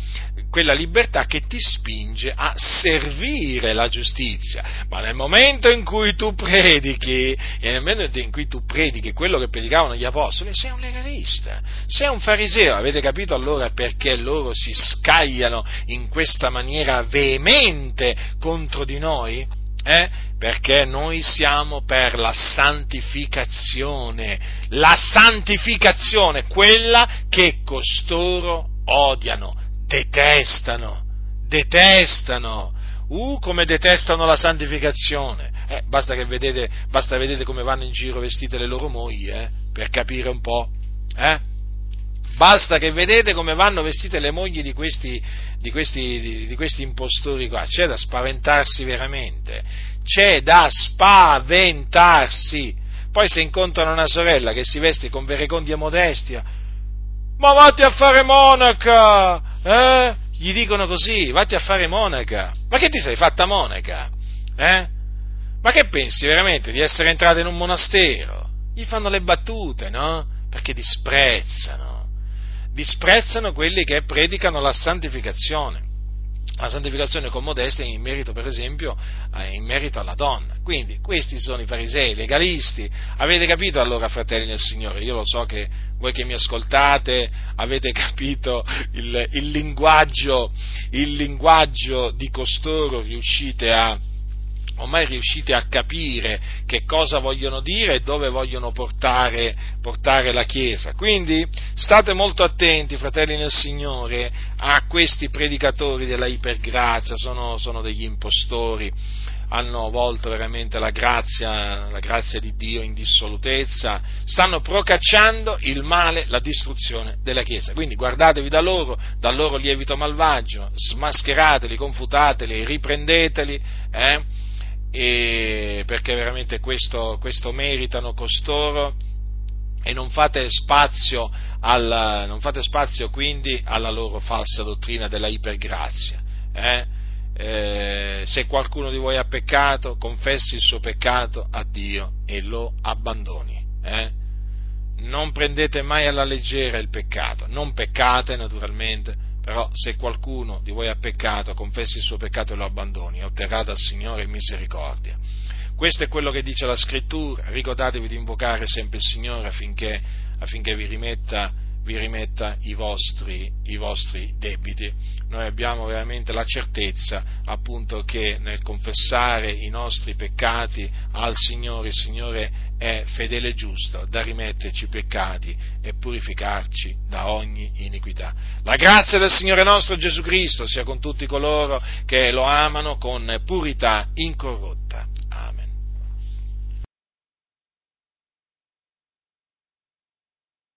quella libertà che ti spinge a servire la giustizia. Ma nel momento in cui tu predichi, nel momento in cui tu predichi quello che predicavano gli apostoli, sei un legalista, sei un fariseo. Avete capito allora perché loro si scagliano in questa maniera veemente contro di noi? Eh? Perché noi siamo per la santificazione, la santificazione, quella che costoro odiano detestano, detestano, uh, come detestano la santificazione. Eh, basta che vedete, basta vedete come vanno in giro vestite le loro mogli, eh, per capire un po', eh? Basta che vedete come vanno vestite le mogli di questi, di, questi, di, questi, impostori qua. C'è da spaventarsi veramente. C'è da spaventarsi. Poi se incontrano una sorella che si veste con verecondia modestia, ma vatti a fare monaca! Eh? Gli dicono così, vatti a fare monaca. Ma che ti sei fatta monaca? Eh? Ma che pensi veramente di essere entrata in un monastero? Gli fanno le battute, no? Perché disprezzano, disprezzano quelli che predicano la santificazione la santificazione con modestia in merito, per esempio, eh, in merito alla donna. Quindi questi sono i farisei, legalisti. Avete capito allora, fratelli del Signore? Io lo so che voi che mi ascoltate avete capito il, il, linguaggio, il linguaggio di costoro, riuscite a ormai riuscite a capire che cosa vogliono dire e dove vogliono portare, portare, la Chiesa. Quindi state molto attenti, fratelli nel Signore, a questi predicatori della ipergrazia, sono, sono degli impostori, hanno volto veramente la grazia, la grazia di Dio in dissolutezza, stanno procacciando il male, la distruzione della Chiesa. Quindi guardatevi da loro, dal loro lievito malvagio, smascherateli, confutateli, riprendeteli, eh? Perché veramente questo, questo, meritano costoro e non fate, spazio alla, non fate spazio quindi alla loro falsa dottrina della ipergrazia. Eh? Eh, se qualcuno di voi ha peccato, confessi il suo peccato a Dio e lo abbandoni. Eh? Non prendete mai alla leggera il peccato, non peccate naturalmente, però se qualcuno di voi ha peccato, confessi il suo peccato e lo abbandoni, otterrà dal Signore misericordia. Questo è quello che dice la scrittura, ricordatevi di invocare sempre il Signore affinché, affinché vi rimetta vi rimetta i vostri, i vostri, debiti. Noi abbiamo veramente la certezza appunto che nel confessare i nostri peccati al Signore, il Signore è fedele e giusto da rimetterci i peccati e purificarci da ogni iniquità. La grazia del Signore nostro Gesù Cristo sia con tutti coloro che lo amano con purità incorrotta.